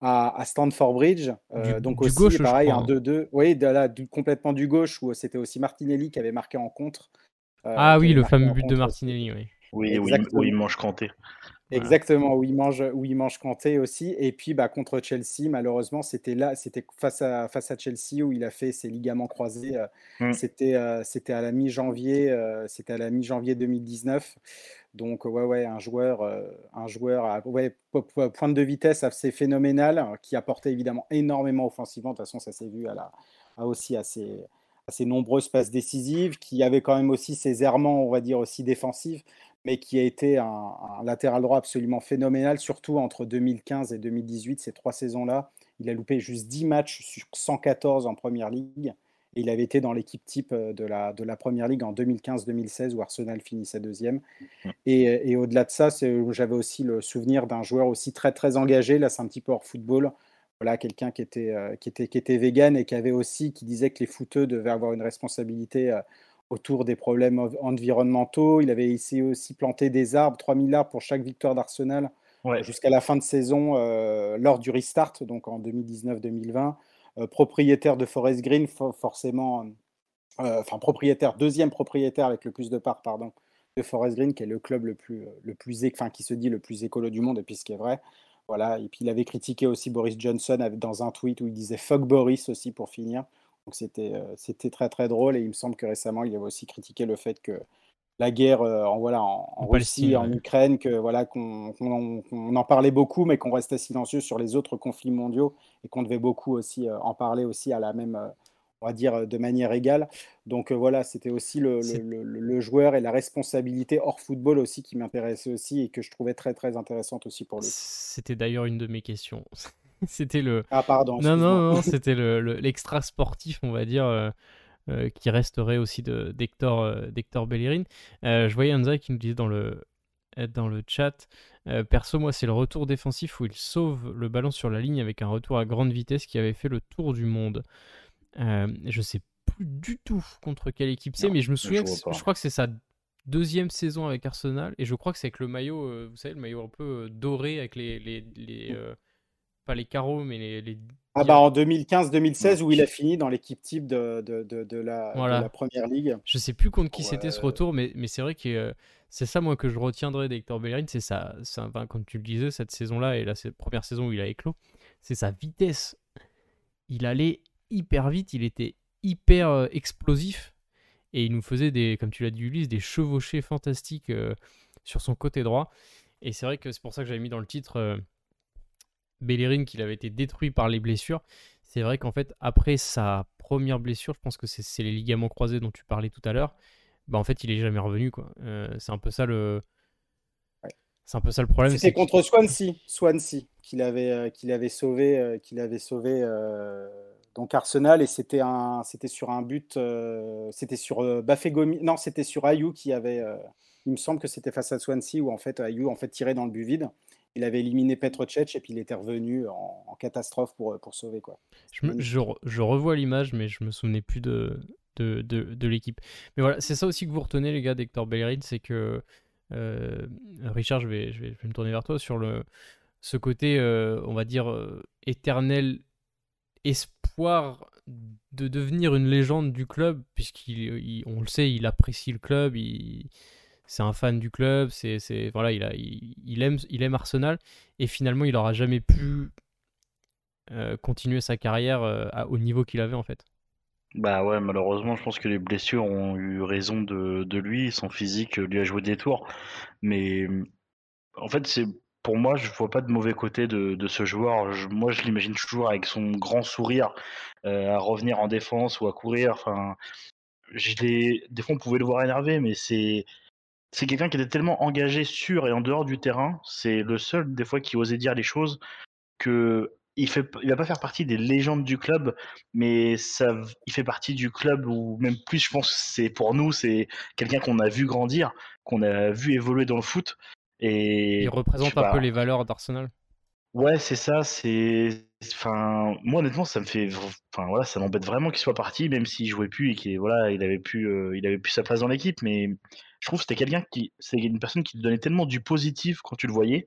à, à Stanford Bridge euh, donc aussi gauche, pareil un 2-2 oui de complètement du gauche où c'était aussi Martinelli qui avait marqué en contre euh, ah oui le fameux but de Martinelli oui. Oui, oui, oui, il mange Kanté. Exactement, où il mange, où il mange Kanté aussi. Et puis bah, contre Chelsea, malheureusement, c'était là, c'était face à, face à Chelsea où il a fait ses ligaments croisés. Euh, mmh. C'était, euh, c'était à la mi-janvier, euh, c'était à la mi-janvier 2019. Donc ouais, ouais, un joueur, un joueur, ouais, pointe de vitesse assez phénoménal, qui apportait évidemment énormément offensivement. De toute façon, ça s'est vu à la, aussi assez à ses nombreuses passes décisives, qui avait quand même aussi ses errements, on va dire aussi défensifs, mais qui a été un, latéral droit absolument phénoménal, surtout entre 2015 et 2018, ces trois saisons-là. Il a loupé juste 10 matchs sur 114 en Première Ligue. Et il avait été dans l'équipe type euh, de la, de la Première Ligue en 2015-2016 où Arsenal finissait deuxième. Et, et au-delà de ça, j'avais aussi le souvenir d'un joueur aussi très très engagé. Là, c'est un petit peu hors football. Voilà, quelqu'un qui était, euh, qui, était, qui était vegan et qui avait aussi, qui disait que les footeux devaient avoir une responsabilité euh, autour des problèmes environnementaux. Il avait essayé aussi planter des arbres, 3000 arbres pour chaque victoire d'Arsenal jusqu'à la fin de saison euh, lors du restart, donc en 2019-2020. Euh, propriétaire de Forest Green, forcément, euh, enfin propriétaire, deuxième propriétaire avec le plus de parts, pardon, de Forest Green, qui est le club le plus, le plus, enfin qui se dit le plus écolo du monde, et puis ce qui est vrai. Voilà. Et puis il avait critiqué aussi Boris Johnson dans un tweet où il disait fuck Boris aussi pour finir. Donc c'était, euh, c'était très très drôle et il me semble que récemment il avait aussi critiqué le fait que la guerre en, voilà, en, Russie, en Ukraine, que voilà qu'on en parlait beaucoup, mais qu'on restait silencieux sur les autres conflits mondiaux et qu'on devait beaucoup aussi en parler aussi à la même, on va dire, de manière égale. Donc voilà, c'était aussi le, le, joueur et la responsabilité hors football aussi qui m'intéressait aussi et que je trouvais très très intéressante aussi pour lui. C'était d'ailleurs une de mes questions. c'était le. Ah pardon. Non non non, c'était l'extra sportif, on va dire. Euh, qui resterait aussi d'Hector euh, Bellerin. Euh, je voyais Anza qui nous disait dans le, dans le chat Perso, moi, c'est le retour défensif où il sauve le ballon sur la ligne avec un retour à grande vitesse qui avait fait le tour du monde. je sais plus du tout contre quelle équipe c'est, mais je me souviens, que je crois que c'est sa deuxième saison avec Arsenal, et je crois que c'est avec le maillot, vous savez, le maillot un peu doré avec les, les, les pas les carreaux, mais les, les ah bah en 2015-2016 où il a fini dans l'équipe type de, de, de, la, la, première ligue. Je sais plus contre qui c'était ce retour, mais, mais c'est vrai que euh, c'est ça moi que je retiendrai d'Hector Bellerin, c'est ça, enfin, comme tu le disais cette saison-là et la première saison où il a éclos, c'est sa vitesse. Il allait hyper vite, il était hyper euh, explosif et il nous faisait des, comme tu l'as dit Ulysse, des chevauchés fantastiques euh, sur son côté droit. Et c'est vrai que c'est pour ça que j'avais mis dans le titre Bellerin qu'il avait été détruit par les blessures. C'est vrai qu'en fait, après sa première blessure, je pense que c'est les ligaments croisés dont tu parlais tout à l'heure, bah en fait, il est jamais revenu. quoi. Euh, c'est un peu ça le. C'est un peu ça le problème. C'était contre Swansea, Swansea qu'il avait, euh, qu'il avait sauvé, euh, qu'il avait sauvé donc Arsenal et c'était un, c'était sur un but, c'était sur Bafegomi, non, c'était sur Ayou qui avait, il me semble que c'était face à Swansea où en fait Ayou en fait tirait dans le but vide il avait éliminé Petro Cech et puis il était revenu en, catastrophe pour, pour sauver. Quoi. Je, je, revois l'image, mais je me souvenais plus de, de, de, l'équipe. Mais voilà, c'est ça aussi que vous retenez, les gars, d'Hector Bellerin, c'est que euh, Richard, je vais, je vais, me tourner vers toi sur le, ce côté, euh, on va dire, euh, éternel espoir de devenir une légende du club, puisqu'on le sait, il apprécie le club, il c'est un fan du club, c'est, voilà, il, a, il, aime, il aime Arsenal, et finalement, il n'aura jamais pu euh, continuer sa carrière euh, au niveau qu'il avait en fait. Bah ouais, malheureusement, je pense que les blessures ont eu raison de, de lui, son physique lui a joué des tours, mais en fait, c'est pour moi, je vois pas de mauvais côté de, de ce joueur. moi, je l'imagine toujours avec son grand sourire euh, à revenir en défense ou à courir. Enfin, je des fois, on pouvait le voir énervé, mais c'est c'est quelqu'un qui était tellement engagé sur et en dehors du terrain. C'est le seul, des fois, qui osait dire les choses que il fait, il va pas faire partie des légendes du club, mais ça, il fait partie du club ou même plus, je pense, c'est pour nous, c'est quelqu'un qu'on a vu grandir, qu'on a vu évoluer dans le foot. Et il représente un peu les valeurs d'Arsenal. Ouais, c'est ça. C'est, enfin, moi honnêtement, ça me fait, enfin voilà, ça m'embête vraiment qu'il soit parti, même s'il jouait plus et qu'il, voilà, il avait plus, euh, il avait plus sa place dans l'équipe. Mais je trouve que c'était quelqu'un qui, c'est une personne qui te donnait tellement du positif quand tu le voyais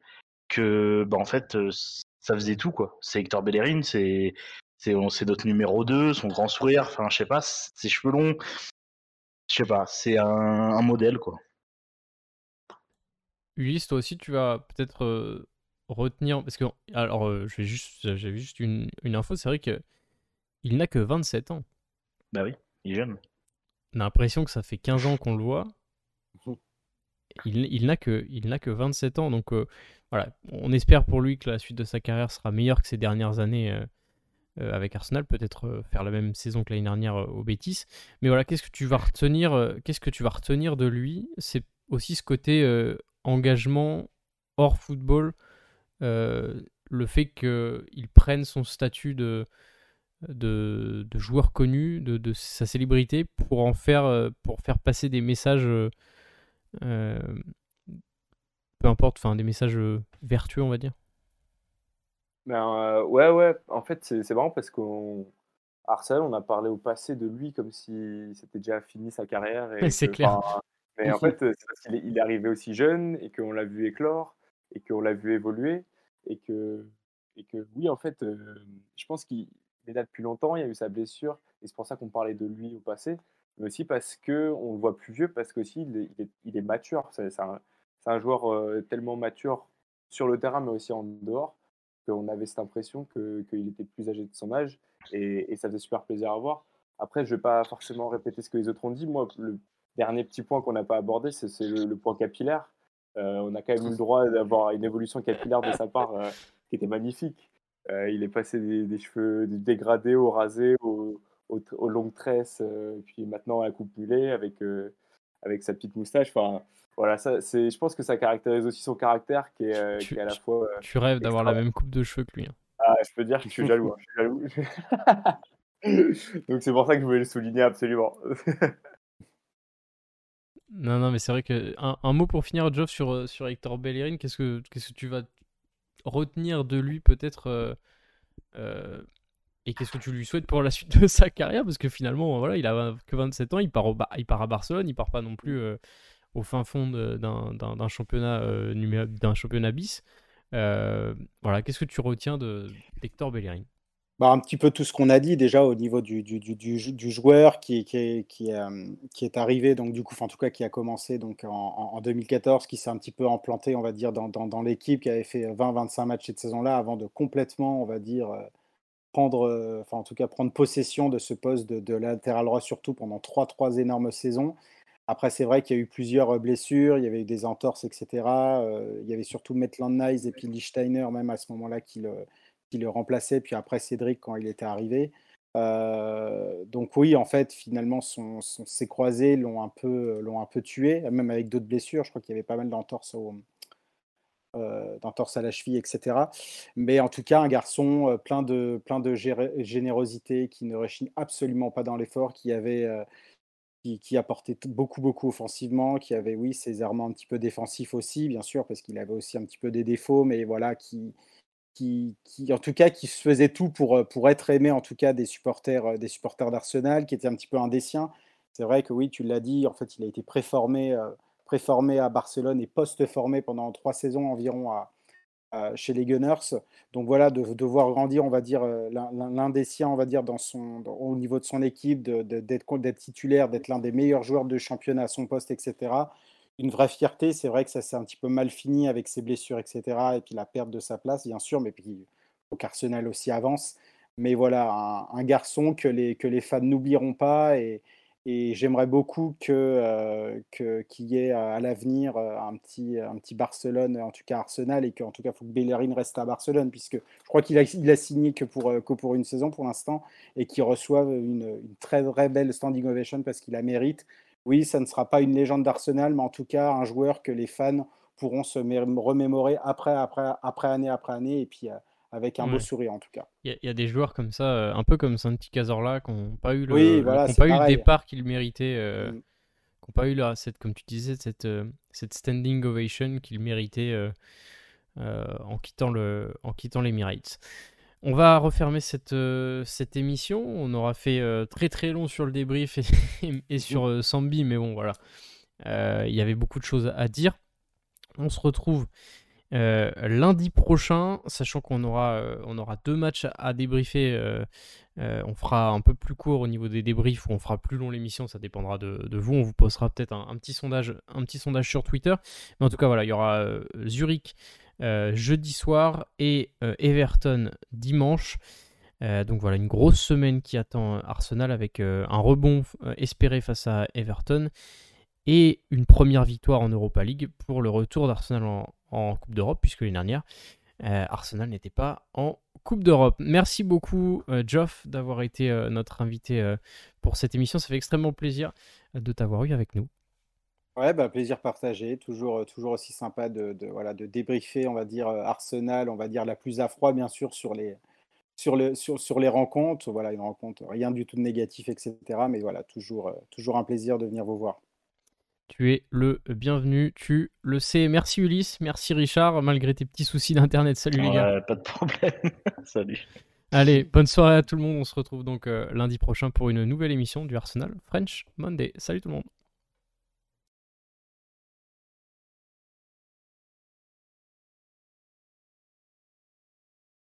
que, bah en fait, euh, ça faisait tout quoi. C'est Hector Bellerin, c'est, c'est, c'est notre numéro 2, son grand sourire, enfin, je sais pas, ses cheveux longs, je sais pas, c'est un, un modèle quoi. Ulysse, toi aussi, tu vas peut-être euh, retenir parce que alors euh, je vais juste j'avais juste une, une info c'est vrai que il n'a que 27 ans bah oui il est jeune on a l'impression que ça fait 15 ans qu'on le voit il, n'a que il n'a que 27 ans donc euh, on espère pour lui que la suite de sa carrière sera meilleure que ces dernières années euh, avec Arsenal peut-être faire la même saison que l'année dernière au Betis. Mais voilà qu'est-ce que tu vas retenir de lui? C'est aussi ce côté engagement hors football euh, le fait qu'il prenne son statut de, de, joueur connu, de, sa célébrité, pour en faire, euh, pour faire passer des messages, euh, peu importe, enfin des messages vertueux, on va dire. Ben, ouais, ouais, en fait, c'est marrant parce qu'on. Arsenal, on a parlé au passé de lui comme si c'était déjà fini sa carrière. C'est clair. Mais en fait, c'est parce qu'il est, il est arrivé aussi jeune et qu'on l'a vu éclore et qu'on l'a vu évoluer et que, et que oui, en fait, je pense qu'il est là depuis longtemps, il y a eu sa blessure, et c'est pour ça qu'on parlait de lui au passé, mais aussi parce qu'on le voit plus vieux, parce qu'aussi il est, il mature. C'est un, joueur tellement mature sur le terrain, mais aussi en dehors, qu'on avait cette impression qu'il était plus âgé de son âge, et, ça faisait super plaisir à voir. Après, je ne vais pas forcément répéter ce que les autres ont dit. Moi, le, dernier petit point qu'on n'a pas abordé, c'est le, point capillaire. on a quand même eu le droit d'avoir une évolution capillaire de sa part qui était magnifique. il est passé des, cheveux dégradés au rasé, aux, longues tresses, puis maintenant à la coupe mulet avec, avec sa petite moustache. Enfin, voilà, ça, c'est, je pense que ça caractérise aussi son caractère qui est, qui est à la fois. tu rêves d'avoir la même coupe de cheveux que lui. Hein. Ah, je peux dire que je suis jaloux. Hein, je suis jaloux. Donc c'est pour ça que je voulais le souligner absolument. non, non, mais c'est vrai que un, mot pour finir, Geoff, sur, euh, sur Hector Bellerin. Qu'est-ce que, qu'est-ce que tu vas retenir de lui peut-être euh, euh, et qu'est-ce que tu lui souhaites pour la suite de sa carrière? Parce que finalement, voilà, il a que 27 ans, il part, au, il part à Barcelone, il part pas non plus au fin fond d'un, championnat, d'un championnat bis. voilà, qu'est-ce que tu retiens de, d'Hector Bellerin? Bah, un petit peu tout ce qu'on a dit déjà au niveau du, du, du, du joueur qui, qui, qui, euh, qui, est arrivé, donc du coup, en tout cas qui a commencé donc en, en 2014, qui s'est un petit peu implanté, on va dire, dans, dans, dans l'équipe, qui avait fait 20-25 matchs cette saison-là avant de complètement, on va dire, euh, euh, enfin en tout cas prendre possession de ce poste de, de latéral droit, surtout pendant 3-3 énormes saisons. Après, c'est vrai qu'il y a eu plusieurs blessures, il y avait eu des entorses, etc. il y avait surtout Maitland Nice et puis Lichtsteiner, même à ce moment-là, qui le qui remplaçait, puis après Cédric quand il était arrivé. Euh, donc oui, en fait, finalement, son, ses croisés l'ont un, peu, l'ont un peu tué, même avec d'autres blessures. Je crois qu'il y avait pas mal d'entorses, au, euh, à la cheville, etc. Mais en tout cas, un garçon euh, plein de, plein de générosité, qui ne rechigne absolument pas dans l'effort, qui avait... Euh, qui, qui, apportait beaucoup, beaucoup offensivement, qui avait, oui, ses errements un petit peu défensifs aussi, bien sûr, parce qu'il avait aussi un petit peu des défauts, mais voilà, qui, qui, en tout cas, qui faisait tout pour, pour être aimé, en tout cas, des supporters, des supporters d'Arsenal, qui était un petit peu un des siens. C'est vrai que oui, tu l'as dit, en fait, il a été préformé, préformé à Barcelone et post-formé pendant trois saisons environ à, chez les Gunners. Donc voilà, de, de, voir grandir, on va dire, l'un des siens, on va dire, dans son, au niveau de son équipe, d'être titulaire, d'être l'un des meilleurs joueurs de championnat à son poste, etc une vraie fierté. C'est vrai que ça s'est un petit peu mal fini avec ses blessures, etc. Et puis la perte de sa place, bien sûr, mais puis faut qu'Arsenal aussi avance. Mais voilà, un, garçon que les, que les fans n'oublieront pas. Et, et j'aimerais beaucoup euh, qu'il y ait à l'avenir euh, un petit, un petit Barcelone, en tout cas Arsenal, et qu'en tout cas, il faut que Bellerin reste à Barcelone, puisque je crois qu'il a, il a signé que pour, que pour une saison pour l'instant, et qu'il reçoive une, très, très belle standing ovation parce qu'il la mérite. Oui, ça ne sera pas une légende d'Arsenal, mais en tout cas un joueur que les fans pourront se remémorer après, après, après année après année, et puis euh, avec un beau sourire en tout cas. Il y, a des joueurs comme ça, euh, un peu comme Santi Cazorla, qui n'ont pas eu le, pas eu le départ qu'ils méritaient, euh, mm. qui n'ont pas eu cette, comme tu disais, cette, cette standing ovation qu'ils méritaient en, quittant le, en quittant l'Emirates. On va refermer cette, euh, cette émission. On aura fait euh, très très long sur le débrief et, sur euh, Sambi, mais bon voilà. Il y avait beaucoup de choses à dire. On se retrouve lundi prochain, sachant qu'on aura, on aura deux matchs à débriefer. on fera un peu plus court au niveau des débriefs ou on fera plus long l'émission, ça dépendra de, vous. On vous posera peut-être un, petit sondage, un petit sondage sur Twitter. Mais en tout cas, voilà, il y aura Zurich euh, jeudi soir et euh, Everton dimanche. Euh, donc voilà, une grosse semaine qui attend Arsenal avec un rebond espéré face à Everton et une première victoire en Europa League pour le retour d'Arsenal en, Coupe d'Europe, puisque l'année dernière, Arsenal n'était pas en Coupe d'Europe. Merci beaucoup, Geoff, d'avoir été notre invité pour cette émission. Ça fait extrêmement plaisir de t'avoir eu avec nous. Ouais, bah, plaisir partagé. Toujours, euh, toujours aussi sympa de, voilà, de débriefer, on va dire, euh, Arsenal, on va dire la plus à froid, bien sûr, sur les, sur, le, sur, sur les rencontres. Voilà, une rencontre, rien du tout de négatif, etc. Mais voilà, toujours, euh, toujours un plaisir de venir vous voir. Tu es le bienvenu, tu le sais. Merci Ulysse, merci Richard, malgré tes petits soucis d'internet. Salut les gars. Pas de problème. Salut. Allez, bonne soirée à tout le monde. On se retrouve donc lundi prochain pour une nouvelle émission du Arsenal French Monday. Salut tout le monde.